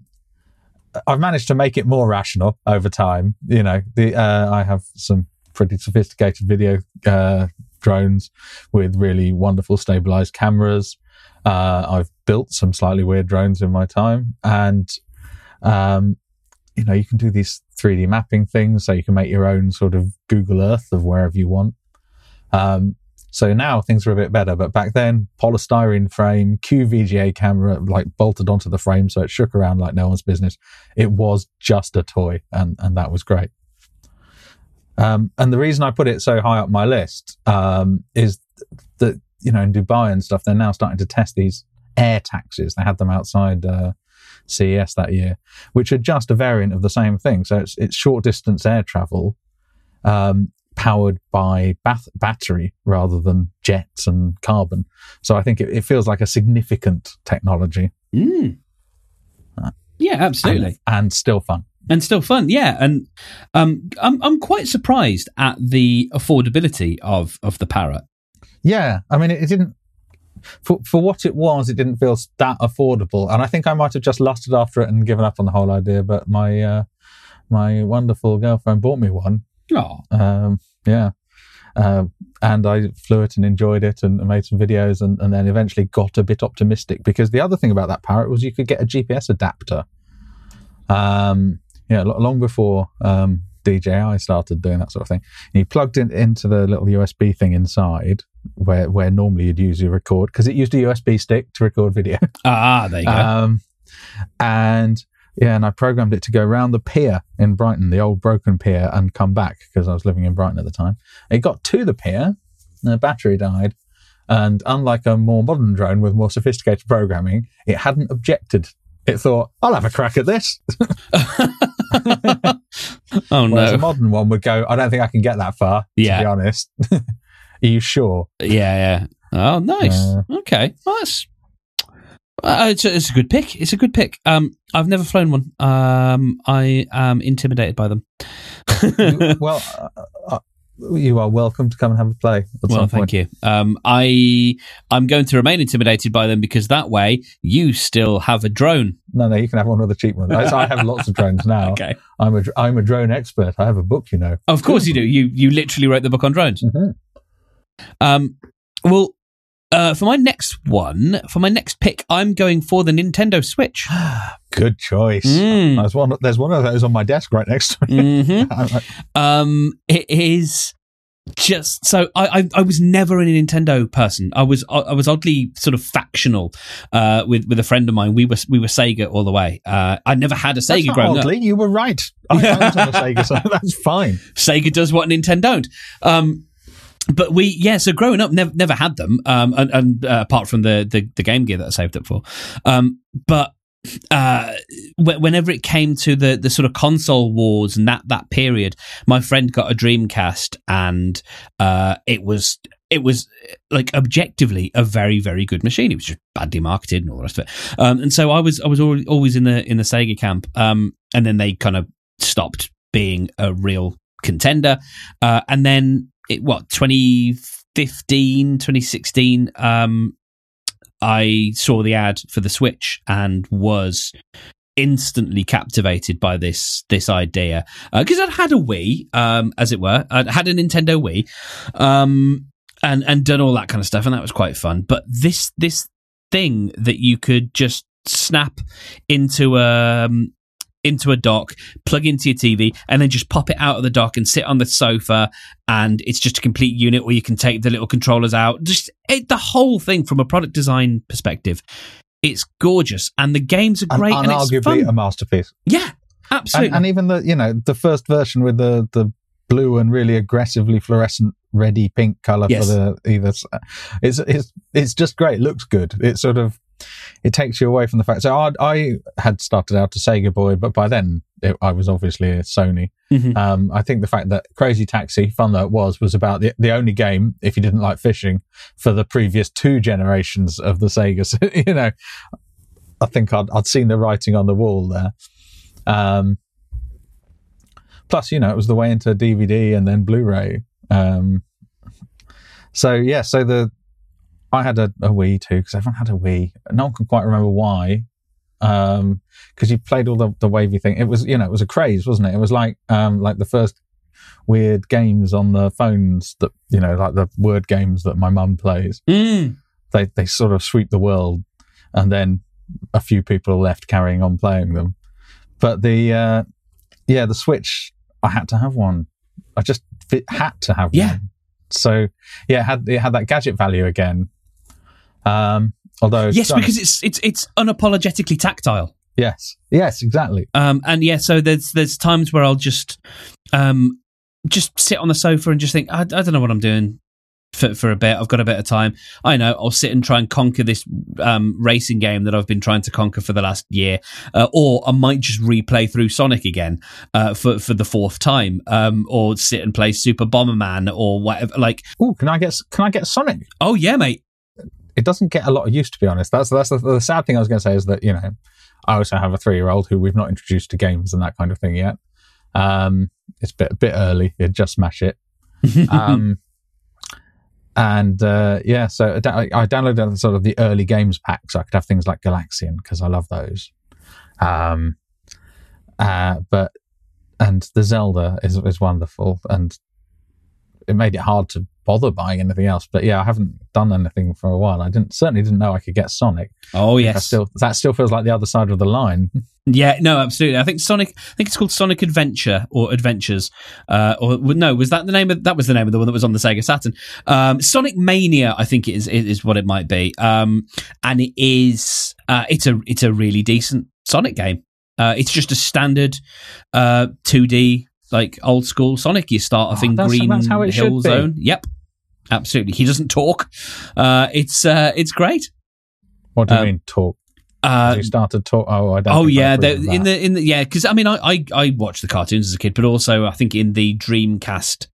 I've managed to make it more rational over time. You know, the uh, I have some pretty sophisticated video uh, drones with really wonderful stabilized cameras. Uh, I've built some slightly weird drones in my time, and um, you know, you can do these 3D mapping things, so you can make your own sort of Google Earth of wherever you want. Um, so now things are a bit better, but back then, polystyrene frame, QVGA camera, like bolted onto the frame, so it shook around like no one's business. It was just a toy, and and that was great. Um, and the reason I put it so high up my list um, is that you know in Dubai and stuff, they're now starting to test these air taxis. They had them outside uh, CES that year, which are just a variant of the same thing. So it's it's short distance air travel, um, powered by bath- battery rather than jets and carbon. So I think it, it feels like a significant technology. Mm. Yeah, absolutely. and, and still fun. and still fun. Yeah, and um, I'm I'm quite surprised at the affordability of of the parrot. Yeah, I mean, it, it didn't for for what it was. It didn't feel that affordable, and I think I might have just lusted after it and given up on the whole idea. But my uh, my wonderful girlfriend bought me one. Oh, Um, yeah. Uh, and I flew it and enjoyed it and, and made some videos and, and then eventually got a bit optimistic because the other thing about that parrot was you could get a GPS adapter. Um, yeah, long before um, DJI started doing that sort of thing. And you plugged it into the little USB thing inside where, where normally you'd use your record because it used a USB stick to record video. ah, there you go. Um, and yeah, and I programmed it to go round the pier in Brighton, the old broken pier, and come back because I was living in Brighton at the time. It got to the pier, the battery died, and unlike a more modern drone with more sophisticated programming, it hadn't objected. It thought, "I'll have a crack at this." oh Whereas a modern one would go, "I don't think I can get that far." To Yeah. be honest, are you sure? Yeah, yeah. Oh, nice. Uh, okay, well, that's. Uh, it's, a, it's a good pick. It's a good pick. Um, I've never flown one. Um, I am intimidated by them. well, uh, uh, you are welcome to come and have a play. At well, thank point. you. Um, I I'm going to remain intimidated by them because that way you still have a drone. No, no, you can have one of the cheap ones. I I have lots of drones now. Okay. I'm a I'm a drone expert. I have a book, you know. Of course you do. You you literally wrote the book on drones. Mhm. Um, well, uh, for my next one, for my next pick, I'm going for the Nintendo Switch. Good choice. Mm. There's one. There's one of those on my desk right next to me. hmm like, Um, it is just so I, I I was never a Nintendo person. I was I was oddly sort of factional uh, with with a friend of mine. We were we were Sega all the way. Uh, I never had a That's Sega growing up. you were right. I owned on a Sega, so that's fine. Sega does what Nintendo don't. Um, but we, yeah, so growing up, never never had them, um, and, and uh, apart from the, the the Game Gear that I saved up for, um, but uh, wh- whenever it came to the the sort of console wars and that that period, my friend got a Dreamcast, and uh, it was it was like objectively a very very good machine. It was just badly marketed and all the rest of it. Um, and so I was I was always in the in the Sega camp, um, and then they kind of stopped being a real contender, uh, and then it what 2015 2016 um i saw the ad for the switch and was instantly captivated by this this idea. Because i'd had a wii um as it were. I'd had a nintendo wii um and and done all that kind of stuff and that was quite fun. But this this thing that you could just snap into um into a dock, plug into your TV, and then just pop it out of the dock and sit on the sofa. And it's just a complete unit where you can take the little controllers out. Just it, the whole thing from a product design perspective, it's gorgeous, and the games are And great, and, it's fun. a masterpiece. yeah, absolutely. And, and even the you know the first version with the the blue and really aggressively fluorescent ready pink color Yes. for the either s- uh, it's it's it's just great. It looks good. It sort of it takes you away from the fact. So I, I had started out a Sega boy, but by then it, I was obviously a Sony. Mhm. Um, I think the fact that Crazy Taxi, fun though it was, was about the, the only game, if you didn't like fishing, for the previous two generations of the Sega. So, you know, I think I'd, I'd seen the writing on the wall there. Um, plus, you know, it was the way into DVD and then Blu-ray. Um, so yeah, so the I had a, a Wii too because everyone had a Wii. No one can quite remember why. Um, because you played all the, the wavy thing. It was, you know, it was a craze, wasn't it? It was like, um, like the first weird games on the phones that, you know, like the word games that my mum plays. Mm. They, they sort of sweep the world and then a few people are left carrying on playing them. But the, uh, yeah, the Switch, I had to have one. I just fit, had to have Yeah. one. So yeah, it had, it had that gadget value again. Um, although, Yes, because it's it's it's unapologetically tactile. yes, yes, exactly. Um, and yeah, so there's there's times where I'll just um just sit on the sofa and just think I, I don't know what I'm doing for for a bit. I've got a bit of time. I know I'll sit and try and conquer this um racing game that I've been trying to conquer for the last year, uh, or I might just replay through Sonic again uh, for for the fourth time, um, or sit and play Super Bomberman or whatever. Like, Oh, can I get can I get Sonic? oh yeah, mate. It doesn't get a lot of use, to be honest. That's that's the, the sad thing I was going to say is that you know I also have a three year old who we've not introduced to games and that kind of thing yet. Um, it's a bit, a bit early. You just smash it. um, and uh, yeah, so I da- I downloaded sort of the early games pack, so I could have things like Galaxian because I love those. Um, uh, but and the Zelda is is wonderful, and it made it hard to bother buying anything else. But yeah, I haven't done anything for a while. I didn't certainly didn't know I could get Sonic. Oh yes, still that still feels like the other side of the line. yeah, no, absolutely. I think Sonic. I think it's called Sonic Adventure or Adventures. Uh, or no, was that the name of that was the name of the one that was on the Sega Saturn? Um, Sonic Mania, I think it is it is what it might be. Um, and it is uh, it's a it's a really decent Sonic game. Uh, it's just a standard uh, 2D like old school Sonic. You start off Oh, in that's- Green that's how it should Hill be. Zone. Yep, absolutely. He doesn't talk. Uh, it's uh, it's great. What do you Um, mean talk? Uh, Has he started talk? Oh, I don't. Oh think yeah, the, with in the in the yeah, because I mean, I, I I watched the cartoons as a kid, but also I think in the Dreamcast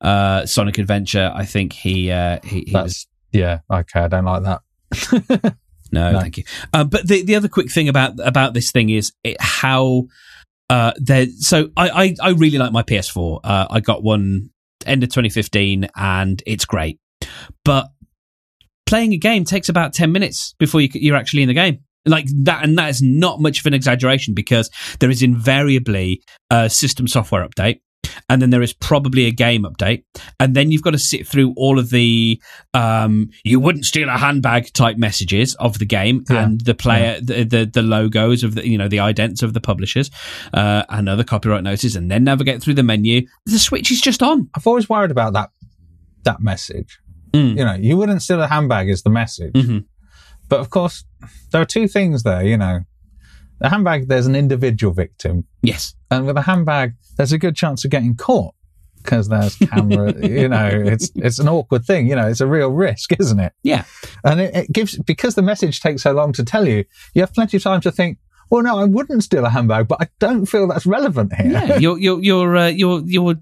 uh, Sonic Adventure, I think he uh, he, he was yeah. Okay, I don't like that. no, no. thank you. Uh, but the the other quick thing about about this thing is it, how uh, there. So I, I I really like my PS4. Uh, I got one end of 2015, and it's great. But playing a game takes about 10 minutes before you, you're actually in the game. Like that, and that is not much of an exaggeration because there is invariably a system software update, and then there is probably a game update, and then you've got to sit through all of the um, "you wouldn't steal a handbag" type messages of the game, Yeah. and the player, the, the the logos of the you know the idents of the publishers, uh, and other copyright notices, and then navigate through the menu. The switch is just on. I've always worried about that that message. Mm. You know, you wouldn't steal a handbag is the message. Mhm. But of course, there are two things there. You know, the handbag. There's an individual victim, Yes. and with a handbag, there's a good chance of getting caught because there's camera. you know, it's it's an awkward thing. You know, it's a real risk, isn't it? Yeah. And it, it gives because the message takes so long to tell you. You have plenty of time to think. Well, no, I wouldn't steal a handbag, but I don't feel that's relevant here. yeah, you're you're you're uh, you're you're.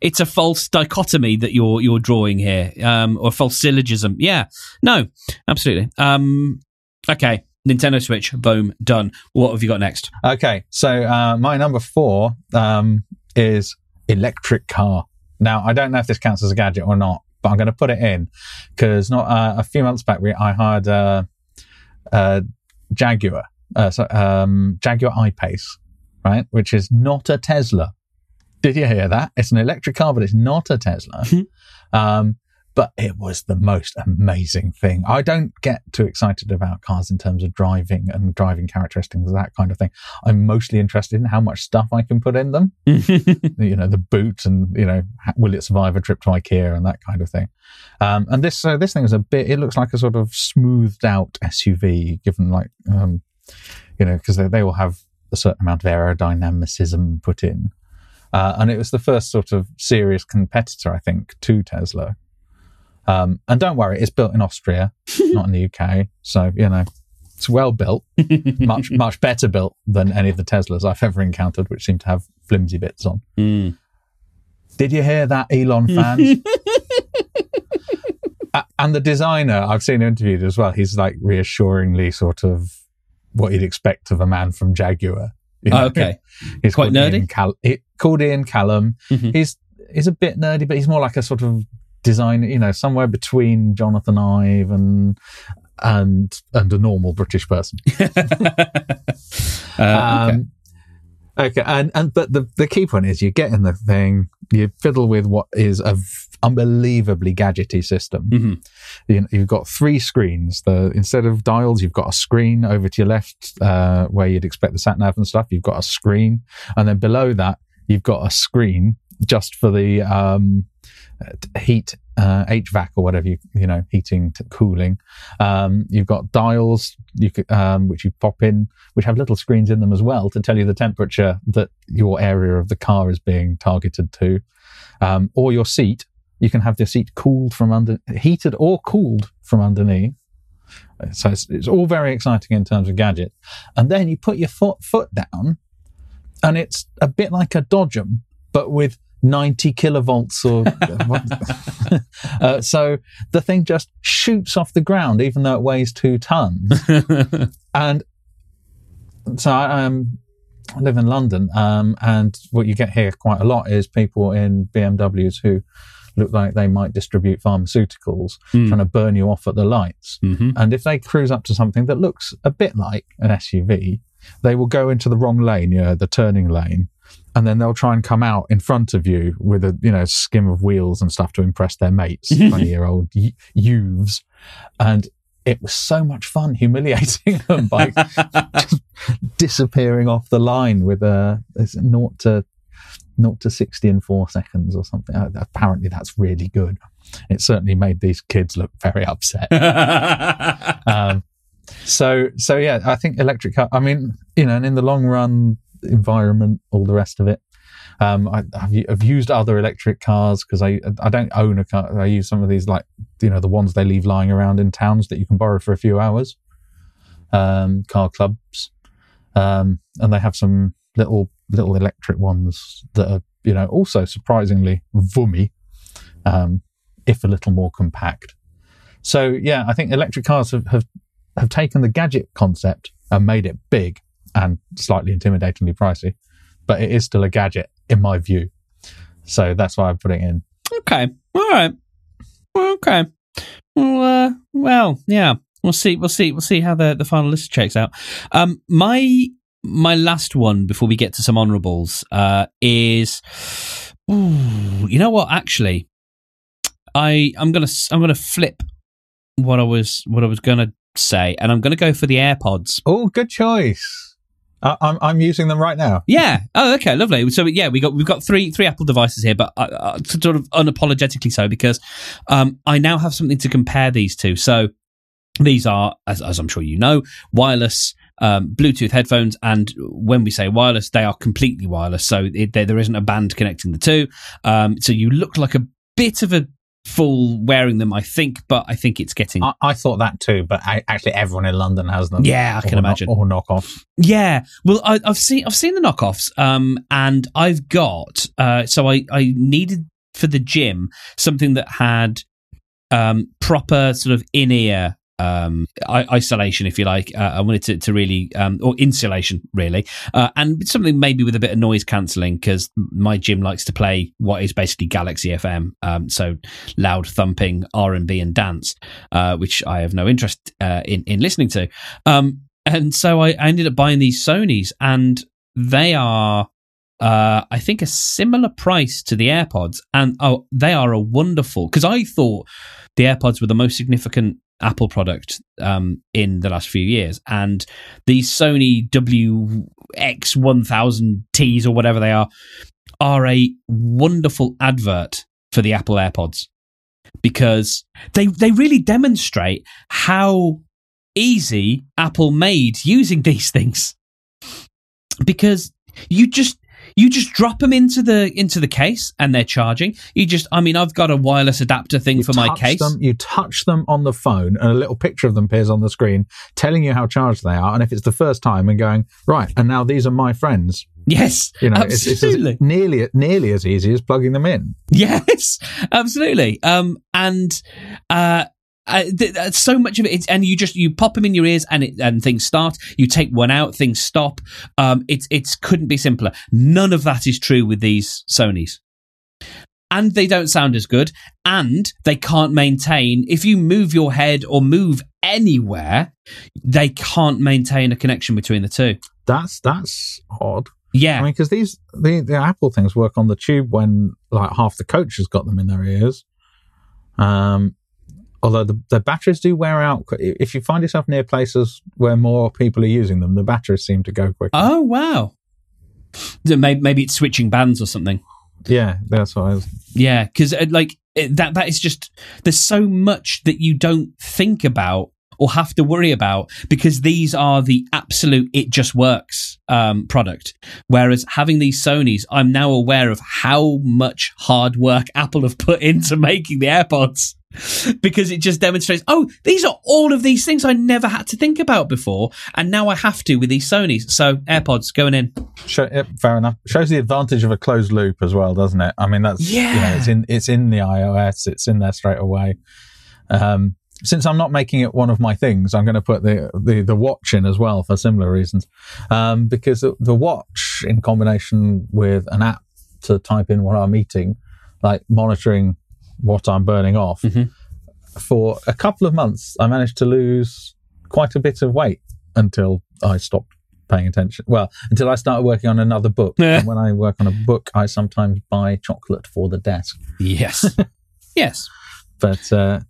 It's a false dichotomy that you're you're drawing here, um, or false syllogism. Yeah, no, absolutely. Um, okay, Nintendo Switch, boom, done. What have you got next? Okay, so uh, my number four um, is electric car. Now, I don't know if this counts as a gadget or not, but I'm going to put it in because not uh, a few months back we I hired uh, uh, Jaguar, uh, so, um, Jaguar I-Pace, right, which is not a Tesla. Did you hear that? It's an electric car, but it's not a Tesla. um, but it was the most amazing thing. I don't get too excited about cars in terms of driving and driving characteristics, that kind of thing. I'm mostly interested in how much stuff I can put in them. you know, the boot and, you know, will it survive a trip to IKEA and that kind of thing. Um, and this, uh, this thing is a bit, it looks like a sort of smoothed out SUV given like, um, you know, because they, they all have a certain amount of aerodynamicism put in. Uh, and it was the first sort of serious competitor, I think, to Tesla. Um, and don't worry, it's built in Austria, not in the UK. So, you know, it's well built, much, much better built than any of the Teslas I've ever encountered, which seem to have flimsy bits on. Mm. Did you hear that, Elon fans? A- and the designer, I've seen interviewed as well. He's like reassuringly sort of what you'd expect of a man from Jaguar. you Oh, okay. He's Quite called nerdy? Ian Cal- he, called Ian Callum. Mhm. He's he's a bit nerdy, but he's more like a sort of designer, you know, somewhere between Jonathan Ive and and and a normal British person. Uh, okay. Um, okay, and and but the the key point is you get in the thing, you fiddle with what is a v- unbelievably gadgety system. Mhm. You, you've got three screens. The instead of dials, you've got a screen over to your left uh, where you'd expect the sat nav and stuff. You've got a screen, and then below that, you've got a screen just for the um, heat uh, HVAC or whatever you you know heating to cooling. Um, you've got dials you could, um, which you pop in, which have little screens in them as well to tell you the temperature that your area of the car is being targeted to, um, or your seat. You can have the seat cooled from under, heated or cooled from underneath. So it's, it's all very exciting in terms of gadget. And then you put your foot foot down, and it's a bit like a Dodgem, but with 90 kilovolts or uh, so the thing just shoots off the ground even though it weighs two tons and so I um, I live in London, um, and what you get here quite a lot is people in BMWs who look like they might distribute pharmaceuticals, Hmm. trying to burn you off at the lights. Mm-hmm. And if they cruise up to something that looks a bit like an SUV, they will go into the wrong lane, you know, the turning lane, and then they'll try and come out in front of you with a, you know, skim of wheels and stuff to impress their mates, 20 year old y- youths. And it was so much fun humiliating them by just disappearing off the line with a, naught to, naught to 60 in four seconds or something. Uh, Apparently that's really good. It certainly made these kids look very upset um, so so yeah, I think electric car. I mean, you know, and in the long run, environment, all the rest of it. Um, I, I've used other electric cars because I I don't own a car. I use some of these like you know the ones they leave lying around in towns that you can borrow for a few hours. Um, car clubs, um, and they have some little little electric ones that are you know also surprisingly vummy, um, if a little more compact. So yeah, I think electric cars have, have have taken the gadget concept and made it big and slightly intimidatingly pricey, but it is still a gadget in my view. So that's why I put it in. Okay. All right. Okay. Well, uh, well, yeah. We'll see. We'll see. We'll see how the, the final list checks out. Um, my my last one before we get to some honourables uh, is, ooh, you know what? Actually, I I'm gonna I'm gonna flip what I was what I was gonna say, and I'm gonna go for the AirPods. Oh, good choice. I'm I'm using them right now. Yeah. Oh, okay. Lovely. So yeah, we got we've got three three Apple devices here, but uh, uh, sort of unapologetically so because um, I now have something to compare these to. So these are, as, as I'm sure you know, wireless. Um, Bluetooth headphones, and when we say wireless, they are completely wireless. So it, there, there isn't a band connecting the two. Um, so you look like a bit of a fool wearing them, I think, but I think it's getting I, I thought that too, but I, actually everyone in London has them. Yeah, I can Or no- imagine. or knockoff. Yeah, well, I, I've seen I've seen the knockoffs, um, and I've got uh, so I I needed for the gym something that had um proper sort of in ear um isolation if you like uh, i wanted to, to really um or insulation really uh, and something maybe with a bit of noise cancelling because my gym likes to play what is basically galaxy fm um so loud thumping r&b and dance uh which i have no interest uh, in in listening to um and so I, I ended up buying these Sonys, and they are, uh, I think, a similar price to the AirPods, and oh, they are a wonderful. Because I thought the AirPods were the most significant Apple product um, in the last few years, and these Sony WX1000Ts or whatever they are are a wonderful advert for the Apple AirPods. Because they they really demonstrate how easy Apple made using these things. Because you just you just drop them into the into the case and they're charging. You just I mean I've got a wireless adapter thing You for my case. Them, you touch them on the phone, and a little picture of them appears on the screen, telling you how charged they are. And if it's the first time, and going right, and now these are my friends. Yes, You know, it's, it's absolutely. as, nearly nearly as easy as plugging them in. Yes, absolutely. Um, and uh, uh, th- uh, so much of it, it's, and you just you pop them in your ears, and it and things start. You take one out, things stop. Um, it's it's couldn't be simpler. None of that is true with these Sony's. And they don't sound as good, and they can't maintain. If you move your head or move anywhere, they can't maintain a connection between the two. That's that's odd. Yeah, I mean, because these the, the Apple things work on the tube when like half the coach has got them in their ears. Um, although the, the batteries do wear out. If you find yourself near places where more people are using them, the batteries seem to go quicker. Oh wow. Maybe, maybe it's switching bands or something. yeah, that's what I was. Yeah, because like that that is just there's so much that you don't think about or have to worry about because these are the absolute it just works um, product. Whereas having these Sony's, I'm now aware of how much hard work Apple have put into making the AirPods. Because it just demonstrates, oh, these are all of these things I never had to think about before, and now I have to with these Sony's. So AirPods going in. Show, yep, fair enough. Shows the advantage of a closed loop as well, doesn't it? I mean, that's you know, Yeah. it's in it's in the iOS, it's in there straight away. Um, since I'm not making it one of my things, I'm going to put the, the, the watch in as well for similar reasons. Um, because the, the watch in combination with an app to type in what I'm eating, like monitoring what I'm burning off Mhm. for a couple of months, I managed to lose quite a bit of weight until I stopped paying attention. Well, until I started working on another book. Yeah. And when I work on a book, I sometimes buy chocolate for the desk. Yes. yes. But uh,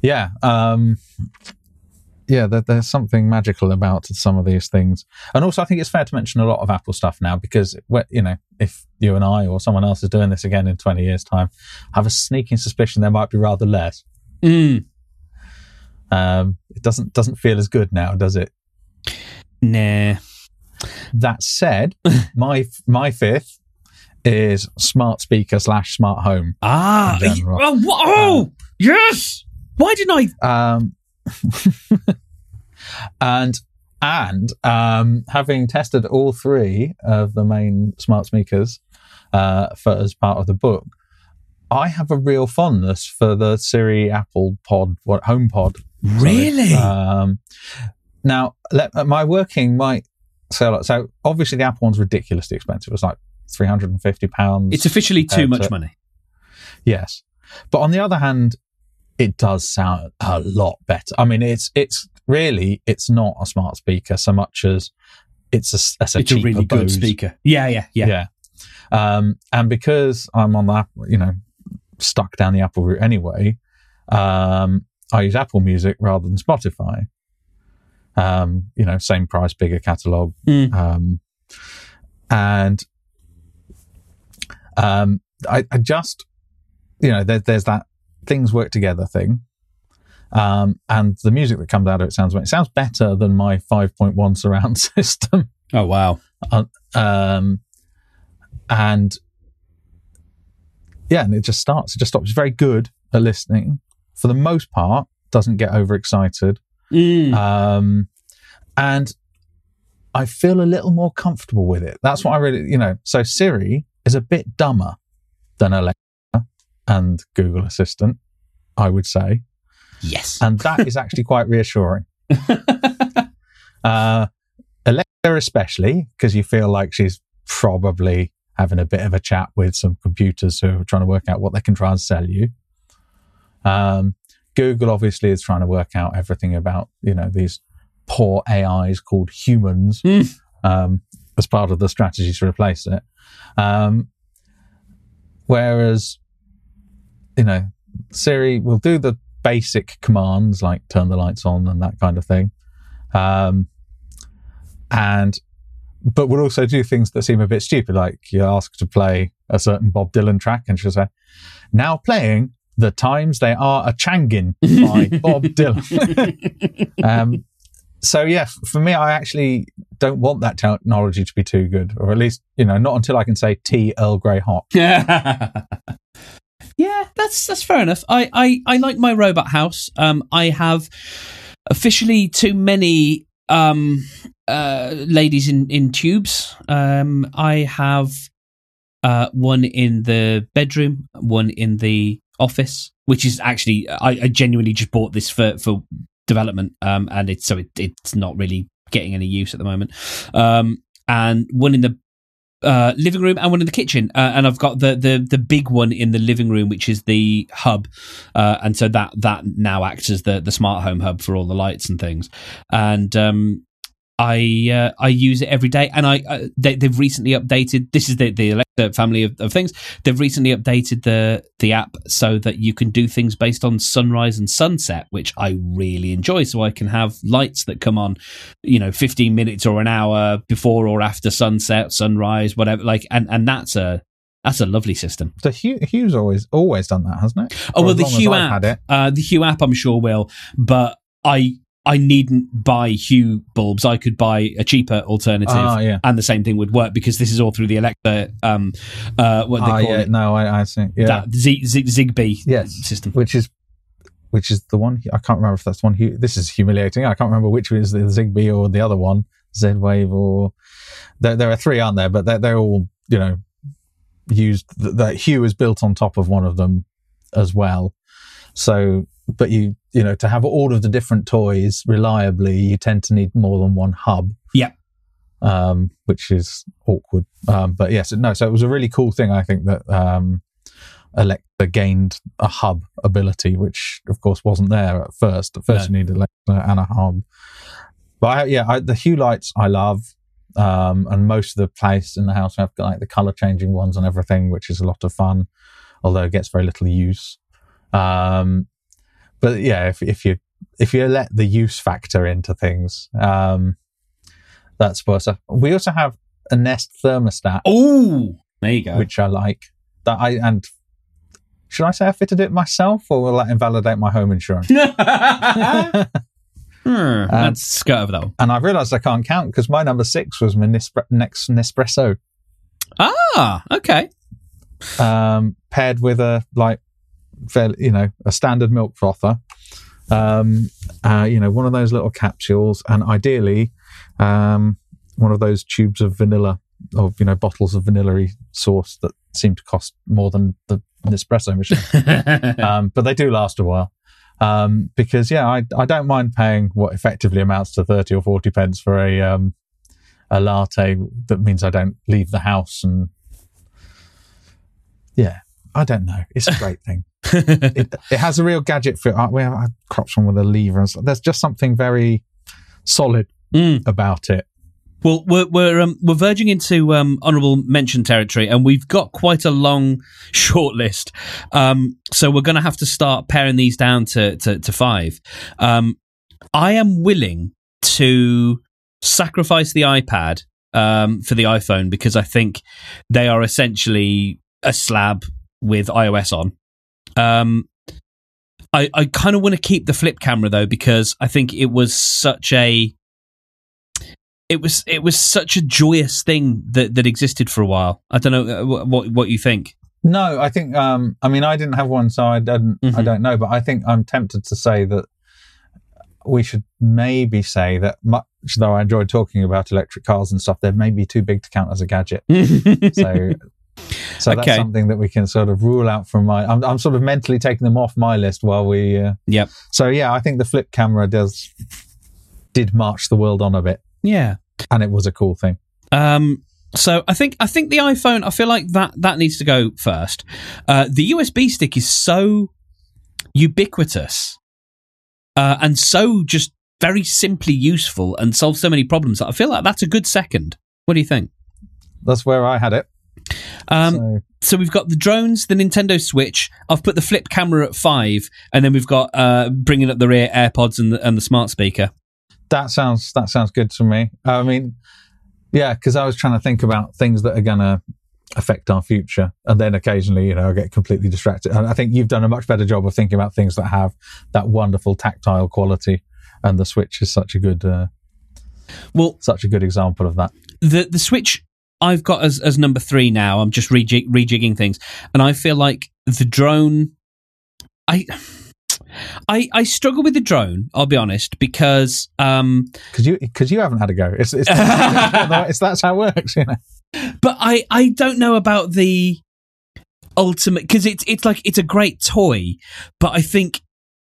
yeah, um, yeah, there, there's something magical about some of these things. And also, I think it's fair to mention a lot of Apple stuff now because, you know, if you and I or someone else is doing this again in 20 years' time, I have a sneaking suspicion there might be rather less. Mm. Um, it doesn't doesn't feel as good now, does it? Nah. That said, my my fifth is smart speaker slash smart home. Ah. Oh, oh yes. Why didn't I? Um, and and um, having tested all three of the main smart speakers uh, for as part of the book, I have a real fondness for the Siri Apple Pod, what Home Pod. Really? Um, now, let, my working might say a lot. So obviously, the Apple one's ridiculously expensive. It's like three hundred and fifty pounds. It's officially too much to- money. Yes, but on the other hand, it does sound a lot better. I mean, it's it's really it's not a smart speaker so much as it's a, it's a, It's a really good Bose. speaker. Yeah, yeah, yeah. Yeah. Um, and because I'm on the app, you know, stuck down the Apple route anyway, um, I use Apple Music rather than Spotify. Um, you know, same price, bigger catalog. Mm. Um, and um, I, I just, you know, there, there's that things work together thing. Um, and the music that comes out of it sounds it sounds better than my 5.1 surround system. Oh wow. Um, and yeah, and it just starts. It just stops. It's very good at listening for the most part. Doesn't get overexcited. Mm. Um, and I feel a little more comfortable with it. That's what I really, you know. So Siri is a bit dumber than Alexa and Google Assistant, I would say, yes. and that is actually quite reassuring. Uh, Alexa, especially, because you feel like she's probably having a bit of a chat with some computers who are trying to work out what they can try and sell you. Um, Google obviously is trying to work out everything about you know these poor AIs called humans Hmm. um, as part of the strategy to replace it. Um, whereas you know Siri will do the basic commands like turn the lights on and that kind of thing. Um, and but will also do things that seem a bit stupid, like you ask to play a certain Bob Dylan track, and she'll say, "Now playing the times they are a changin by Bob Dylan." um, so yeah, for me, I actually don't want that technology to be too good, or at least you know not until I can say tea Earl Grey hot. yeah, that's that's fair enough. I, I, I like my robot house. Um, I have officially too many um uh ladies in in tubes. Um, I have uh one in the bedroom, one in the office, which is actually I, I genuinely just bought this for for development. Um, and it's so it, it's not really getting any use at the moment. Um, and one in the uh, living room and one in the kitchen. Uh, and I've got the, the the big one in the living room, which is the hub. Uh, and so that that now acts as the the smart home hub for all the lights and things. And um, I uh, I use it every day. And I uh, they, they've recently updated. This is the the Alexa family of, of things. They've recently updated the the app so that you can do things based on sunrise and sunset, which I really enjoy. So I can have lights that come on you know 15 minutes or an hour before or after sunset sunrise whatever like and and that's a that's a lovely system So Hue, Hue's always always done that, hasn't it? oh well the hue app had it. uh the hue app i'm sure will but i i needn't buy hue bulbs i could buy a cheaper alternative Ah, yeah. and the same thing would work because this is all through the alexa um uh what they Ah, call yeah. it No, I, I see. Yeah. that Z, Z, zigbee Yes. system which is which is the one I can't remember if that's the one. This is humiliating. I can't remember which one is the Zigbee or the other one, Z Wave or there. There are three, aren't there? But they're, they're all you know used. That Hue is built on top of one of them as well. So but you you know to have all of the different toys reliably, you tend to need more than one hub. Yeah. Um, which is awkward. Um, but yes, no. So it was a really cool thing. I think that um, Alexa gained a hub ability, which of course wasn't there at first. At first, No. you needed Alexa and a hub. But I, yeah, I, the Hue lights I love, um, and most of the place in the house have got like the color changing ones and everything, which is a lot of fun, although it gets very little use. Um, but yeah, if if you if you let the use factor into things, um, that's worse. We also have a Nest thermostat, Oh, there you go. which I like. That I and should I say I fitted it myself, or will that invalidate my home insurance? Hmm, Let's skirt over that one. and I've realised I can't count because my number six was my Nespre- next Nespresso, Ah, okay. um, paired with a like, fairly, you know, a standard milk frother. Um, uh, you know, one of those little capsules, and ideally, um, one of those tubes of vanilla, or you know, bottles of vanilla sauce that seem to cost more than the Nespresso machine. um, but they do last a while. Um, because yeah, I, I don't mind paying what effectively amounts to 30 or 40 pence for a, um, a latte that means I don't leave the house. And yeah, I don't know. It's a great thing. It, it has a real gadget feel. I, we have, I cropped one with a lever and stuff. There's just something very solid Mm. about it. Well, we're we're um, we're verging into um, honourable mention territory, and we've got quite a long short list. Um, so we're going to have to start paring these down to to, to five. Um, I am willing to sacrifice the iPad um, for the iPhone because I think they are essentially a slab with iOS on. Um, I, I kind of want to keep the flip camera though because I think it was such a it was it was such a joyous thing that that existed for a while. I don't know uh, what what, you think. No, I think. Um, I mean, I didn't have one, so I don't. I Mhm. don't know. But I think I'm tempted to say that we should maybe say that much though I enjoyed talking about electric cars and stuff, they're maybe too big to count as a gadget. So, so that's something that we can sort of rule out from my. I'm, I'm sort of mentally taking them off my list while we. Uh, Yep. So yeah, I think the flip camera does did march the world on a bit, yeah. and it was a cool thing. Um, so I think I think the iPhone. I feel like that that needs to go first. Uh, the USB stick is so ubiquitous uh, and so just very simply useful and solves so many problems. that I feel like that's a good second. What do you think? That's where I had it. Um, so, so we've got the drones, the Nintendo Switch. I've put the flip camera at five, and then we've got uh, bringing up the rear AirPods and the, and the smart speaker. that sounds that sounds good to me. I mean, yeah, because I was trying to think about things that are going to affect our future, and then occasionally, you know, I get completely distracted. And I think you've done a much better job of thinking about things that have that wonderful tactile quality, and the Switch is such a good uh, Well, such a good example of that. the the Switch I've got as as number three now. I'm just rejig, rejigging things, and I feel like the drone. I. I, I struggle with the drone. I'll be honest because um, Because you because you haven't had a go. It's it's, it's that's how it works. You know. but I, I don't know about the ultimate because it's it's like it's a great toy, but I think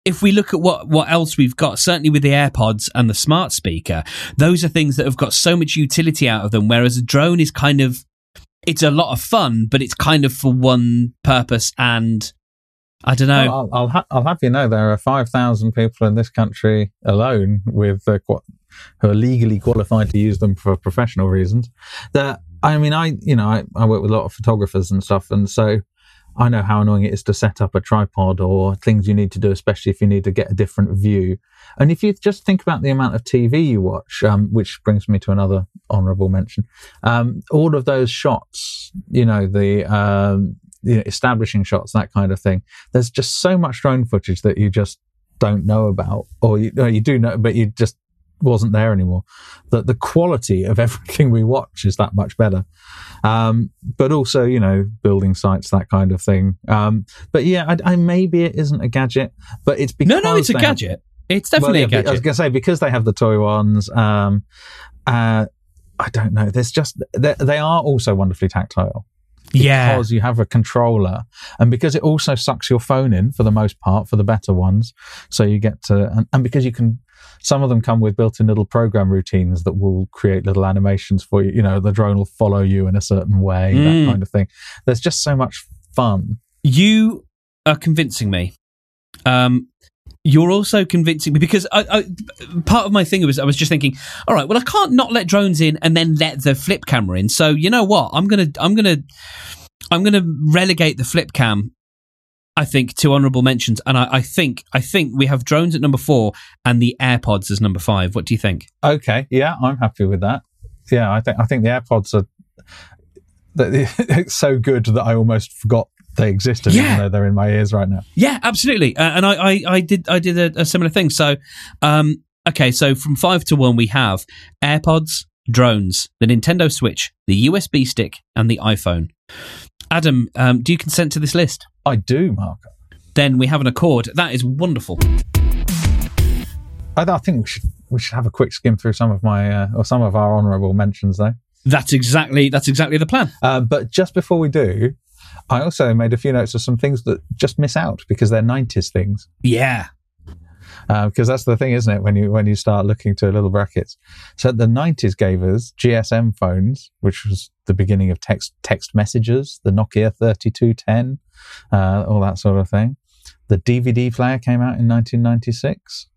if we look at what what else we've got, certainly with the AirPods and the smart speaker, those are things that have got so much utility out of them. Whereas a drone is kind of it's a lot of fun, but it's kind of for one purpose, and I don't know. I'll I'll, ha- I'll have you know there are five thousand people in this country alone with uh, qu- who are legally qualified to use them for professional reasons. That I mean, I you know I, I work with a lot of photographers and stuff, and so I know how annoying it is to set up a tripod or things you need to do, especially if you need to get a different view. And if you just think about the amount of TV you watch, um, which brings me to another honourable mention, um, all of those shots, you know, the um, establishing shots, that kind of thing there's just so much drone footage that you just don't know about, or you, or you do know, but you just wasn't there anymore. That the quality of everything we watch is that much better. Um, but also, you know, building sites, that kind of thing. Um, but yeah, I, I maybe it isn't a gadget, but it's because no, no, it's a they have- gadget. It's definitely well, yeah, a I was going to say because they have the toy ones. Um, uh, I don't know. There's just they are also wonderfully tactile. Yeah. because you have a controller and because it also sucks your phone in for the most part for the better ones. So you get to, and, and because you can, some of them come with built in little program routines that will create little animations for you. You know, the drone will follow you in a certain way, Mm. that kind of thing. There's just so much fun. You are convincing me. Um, you're also convincing me because I, I, part of my thing was I was just thinking, all right, well, I can't not let drones in and then let the flip camera in. So you know what? I'm gonna, I'm gonna, I'm gonna relegate the flip cam. I think two honourable mentions, and I, I think, I think we have drones at number four and the AirPods as number five. What do you think? Okay. Yeah. I'm happy with that. Yeah. I think, I think the AirPods are, it's so good that I almost forgot they existed, Yeah. even though they're in my ears right now. Yeah, absolutely. Uh, and I, I, I did, I did a, a similar thing. So, um, okay, so from five to one, we have AirPods, drones, the Nintendo Switch, the USB stick, and the iPhone. Adam, um, do you consent to this list? I do, Mark. Then we have an accord. That is wonderful. I, I think we should we should have a quick skim through some of my uh, or some of our honourable mentions though. That's exactly that's exactly the plan. Uh, but just before we do, I also made a few notes of some things that just miss out because they're '90s things. Yeah. Uh, because that's the thing, isn't it? When you when you start looking to little brackets. So the '90s gave us GSM phones, which was the beginning of text text messages, the Nokia 3210, uh, all that sort of thing. The DVD player came out in 1996.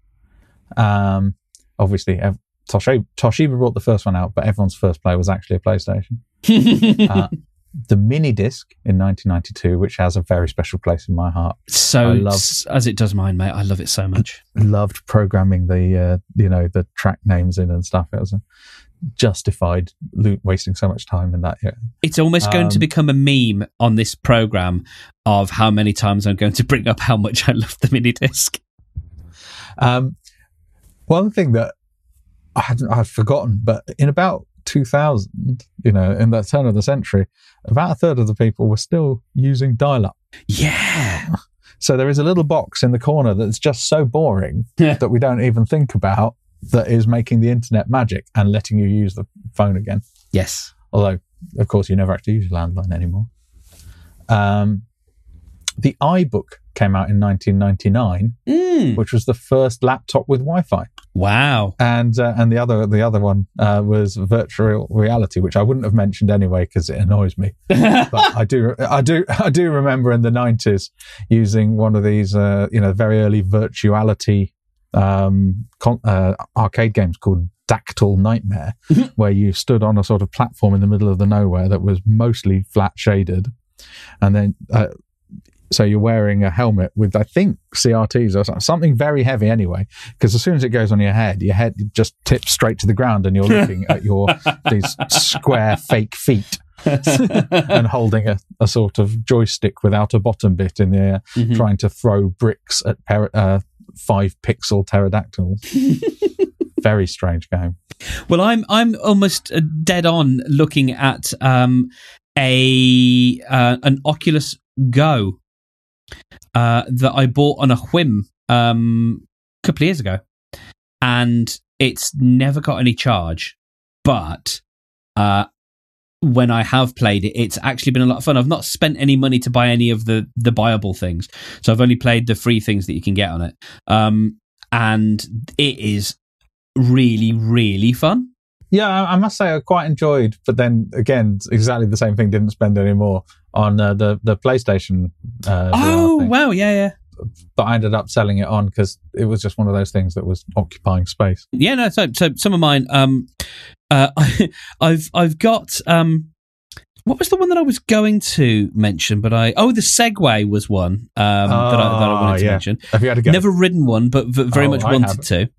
Um, obviously, ev- Toshiba, Toshiba brought the first one out, but everyone's first player was actually a PlayStation. Uh, the mini disc in 1992, which has a very special place in my heart. so I love- s- as it does mine, mate. I love it so much. Loved programming the, uh, you know, the track names in and stuff. It was a justified lo- wasting so much time in that. Yeah. It's almost going to Um, become a meme on this program of how many times I'm going to bring up how much I love the mini disc. Um, one thing that I hadn't, I'd forgotten, but in about 2000, you know, in that turn of the century, about a third of the people were still using dial-up. Yeah. So there is a little box in the corner that's just so boring that we don't even think about that is making the internet magic and letting you use the phone again. Yes. Although, of course, you never actually use a landline anymore. Um, the iBook came out in 1999, Mm. which was the first laptop with Wi-Fi, Wow. and uh, and the other the other one uh, was virtual reality, which I wouldn't have mentioned anyway because it annoys me. But I do I do I do remember in the 90s using one of these uh, you know very early virtuality um, con- uh, arcade games called Dactyl Nightmare, where you stood on a sort of platform in the middle of the nowhere that was mostly flat shaded, and then. So you're wearing a helmet with, I think, CRTs or something, something very heavy anyway. Because as soon as it goes on your head, your head just tips straight to the ground, and you're looking at your these square fake feet and holding a, a sort of joystick without a bottom bit in the air, Mhm. trying to throw bricks at per- uh, five pixel pterodactyls. Very strange game. Well, I'm I'm almost uh, dead on looking at um, a uh, an Oculus Go uh, that I bought on a whim um, a couple of years ago, and it's never got any charge. But uh, when I have played it, it's actually been a lot of fun. I've not spent any money to buy any of the the buyable things, so I've only played the free things that you can get on it, um, and it is really really fun. Yeah, I, must say I quite enjoyed, but then again, exactly the same thing. Didn't spend any more on uh, the the PlayStation. Uh, VR Oh thing. wow, yeah, yeah, but I ended up selling it on because it was just one of those things that was occupying space. yeah. No, so so some of mine. Um, uh, I've I've got um, what was the one that I was going to mention, but I oh the Segway was one um that I, that I wanted Oh, to yeah. mention. Have you had a go? Never ridden one, but v- very Oh, much I wanted have. to.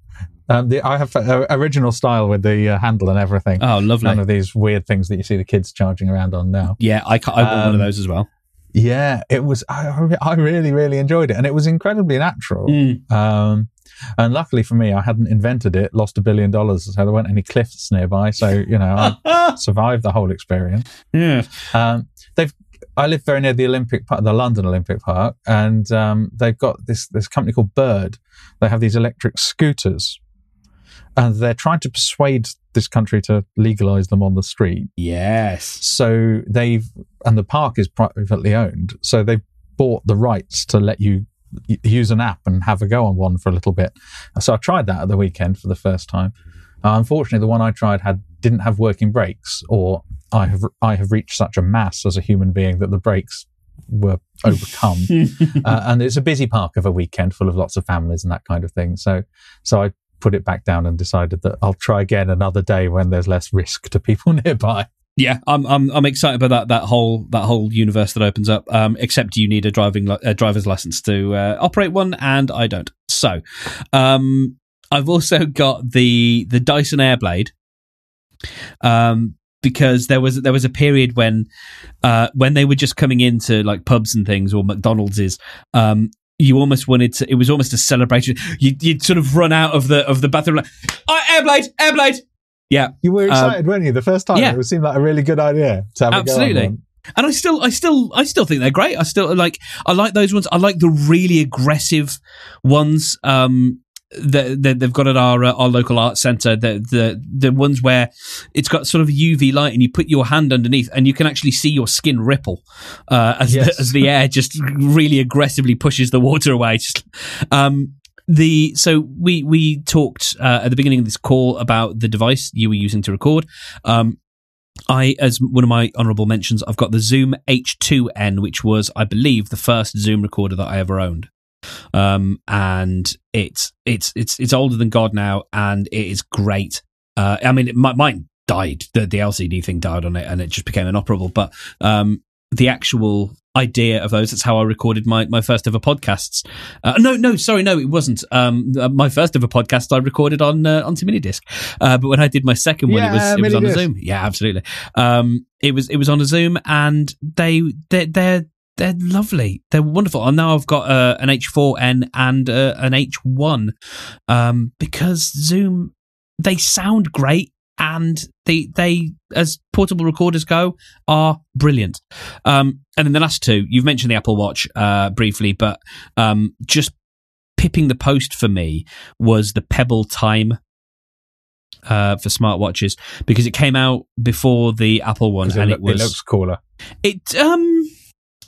Um, the, I have uh, original style with the uh, handle and everything. Oh, lovely. None of these weird things that you see the kids charging around on now. Yeah, I I want one of Um, those as well. Yeah, it was. I, I really, really enjoyed it, and it was incredibly natural. Mm. Um, and luckily for me, I hadn't invented it, lost a billion dollars, so there weren't any cliffs nearby. So you know, I survived the whole experience. yeah. Um, they've. I live very near the Olympic Park, the London Olympic Park, and um, they've got this this company called Bird. They have these electric scooters, and they're trying to persuade this country to legalize them on the street. Yes. So they've and the park is privately owned, so they bought the rights to let you use an app and have a go on one for a little bit. So I tried that at the weekend for the first time. Uh, unfortunately, the one I tried had didn't have working brakes, or I have I have reached such a mass as a human being that the brakes were overcome. uh, and it's a busy park of a weekend full of lots of families and that kind of thing. So so I put it back down and decided that I'll try again another day when there's less risk to people nearby. Yeah, I'm I'm I'm excited about that that whole that whole universe that opens up. Um, except you need a driving a driver's license to uh, operate one, and I don't. So, um, I've also got the the Dyson Airblade. Um, because there was there was a period when uh when they were just coming into like pubs and things or McDonald's is um you almost wanted to it was almost a celebration you you'd sort of run out of the of the bathroom like oh, airblade airblade yeah You were excited, weren't you? The first time, yeah. it seemed like a really good idea to have a go Absolutely. and I still, I still, I still think they're great. I still like, I like those ones. I like the really aggressive ones. Um, they've got at our uh, our local art center. The the the ones where it's got sort of UV light, and you put your hand underneath, and you can actually see your skin ripple uh, as Yes. the, as the air just really aggressively pushes the water away. Just, um, the so we we talked uh, at the beginning of this call about the device you were using to record. Um, I, as one of my honourable mentions, I've got the Zoom H2N, which was, I believe, the first Zoom recorder that I ever owned. Um, and it's it's it's it's older than God now, and it is great. Uh, I mean, it, my, mine died. The the LCD thing died on it, and it just became inoperable. But um, the actual idea of those. That's how I recorded my, my first ever podcasts. Uh, no, no, sorry, no, it wasn't. Um, uh, my first ever podcast I recorded on uh, onto minidisc. Uh, but when I did my second one, it was it was on a. Zoom. Yeah, absolutely. Um, it was it was on a Zoom, and they they they're they're lovely. They're wonderful. And now I've got uh, an H4n and uh, an H1 um, because Zoom they sound great and they they as portable recorders go are brilliant. Um, and then the last two, you've mentioned the Apple Watch uh, briefly, but um, just pipping the post for me was the Pebble Time. Uh, for smartwatches because it came out before the Apple one and it, it was it looks cooler. it um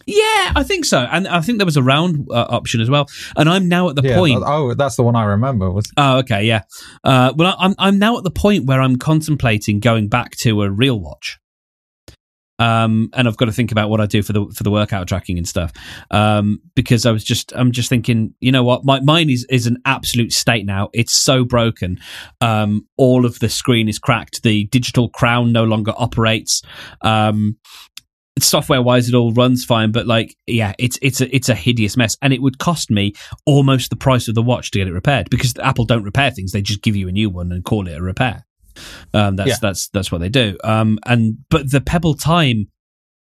yeah, I think so, and I think there was a round uh, option as well. And I'm now at the yeah, point. Oh, that's the one I remember. Was Oh, okay, yeah. Uh, well, I'm I'm now at the point where I'm contemplating going back to a real watch. Um, and I've got to think about what I do for the for the workout tracking and stuff. Um, because I was just I'm just thinking, you know what, my mine is is an absolute state now. It's so broken. Um, all of the screen is cracked. The digital crown no longer operates. Software wise it all runs fine but like yeah it's it's a it's a hideous mess. And it would cost me almost the price of the watch to get it repaired because apple don't repair things. They just give you a new one and call it a repair. Um that's Yeah. that's that's what they do. Um and but the pebble time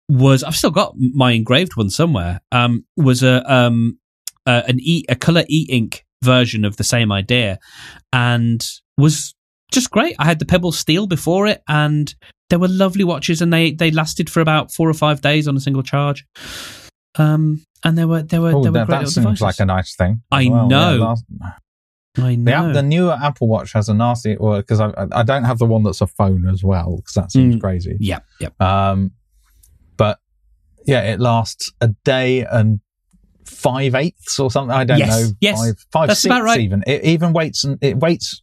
was i've still got my engraved one somewhere um was a um uh, an e a color e ink version of the same idea and was just great. I had the pebble steel before it and they were lovely watches and they they lasted for about four or five days on a single charge um and they were they were oh, they were that, great that seems devices. like a nice thing. I well. know. Yeah, last- i know app, the newer Apple Watch has a nasty, well, because I I don't have the one that's a phone as well, because that seems Mm. crazy. yeah yeah Um, but yeah, it lasts a day and five eighths or something. I don't Yes, know. yes. five, five That's sixths about right. even. It even waits and it waits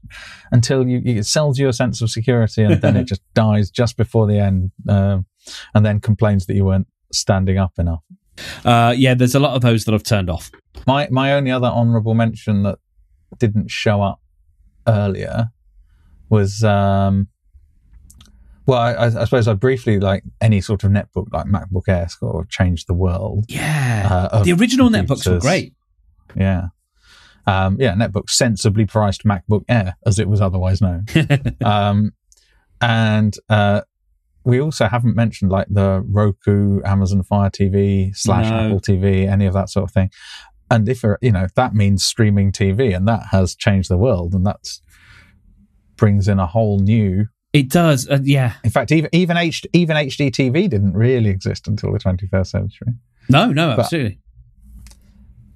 until you it sells you a sense of security, and then it just dies just before the end, um, and then complains that you weren't standing up enough. uh yeah there's a lot of those that i've turned off My my only other honourable mention that didn't show up earlier was um well I, I suppose I briefly like any sort of netbook like MacBook Air sort of changed the world. yeah Uh, the original netbooks were great Yeah. Um, yeah, netbook sensibly priced MacBook Air, as it was otherwise known. um, and uh, we also haven't mentioned like the Roku, Amazon Fire TV slash No. Apple TV, any of that sort of thing. And if you're- you know that means streaming TV, and that has changed the world, and that's brings in a whole new. It does uh, yeah In fact, even even H, even HD TV didn't really exist until the 21st century. no no absolutely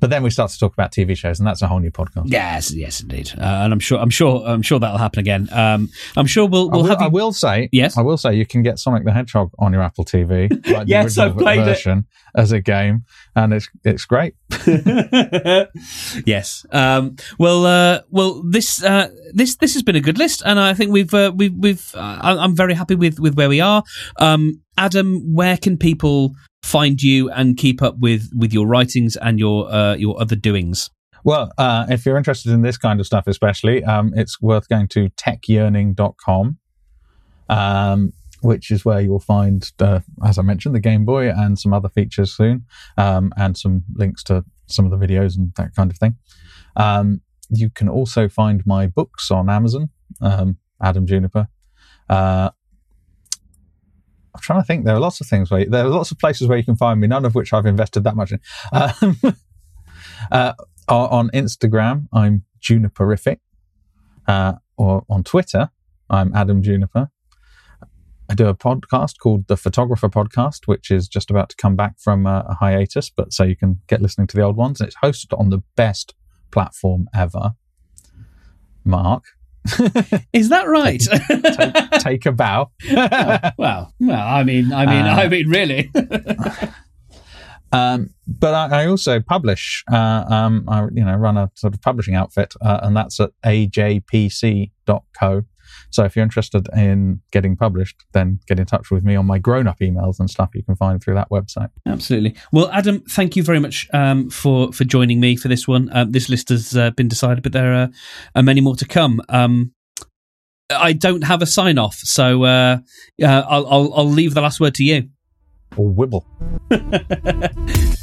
But then we start to talk about TV shows, and that's a whole new podcast. Yes, yes, indeed. Uh, and I'm sure, I'm sure, I'm sure that'll happen again. Um, I'm sure we'll, we'll I, will, have. You- I will say, Yes? I will say, you can get Sonic the Hedgehog on your Apple TV, like Yes, I've played it. as a game, and it's it's great. yes. Um, well, uh, well, this uh, this this has been a good list, and I think we've uh, we've we've. Uh, I'm very happy with with where we are. Um, Adam, where can people find you and keep up with with your writings and your uh, your other doings? Well, uh, if you're interested in this kind of stuff, especially, um, it's worth going to techyearning.com, um, which is where you'll find, uh, as I mentioned, the Game Boy and some other features soon, um, and some links to some of the videos and that kind of thing. Um, you can also find my books on Amazon, um, Adam Juniper. Uh, I'm trying to think. There are lots of things where there are lots of places where you can find me, none of which I've invested that much in. Um, uh, on Instagram, I'm Juniperific, uh, or on Twitter, I'm Adam Juniper. I do a podcast called the Photographer Podcast, which is just about to come back from a, a hiatus, but so you can get listening to the old ones. And it's hosted on the best platform ever. Mark, Is that right? take, take a bow. well, well, I mean, I mean, Uh, I mean, really. Um, but I, I also publish. Uh, um, I you know run a sort of publishing outfit, uh, and that's at ajpc.co. So if you're interested in getting published, then get in touch with me on my grown-up emails and stuff you can find through that website. Absolutely. Well, Adam, thank you very much um, for for joining me for this one. Um, this list has uh, been decided, but there are, are many more to come. Um, I don't have a sign off, so uh, uh, I'll, I'll I'll leave the last word to you. Or wibble.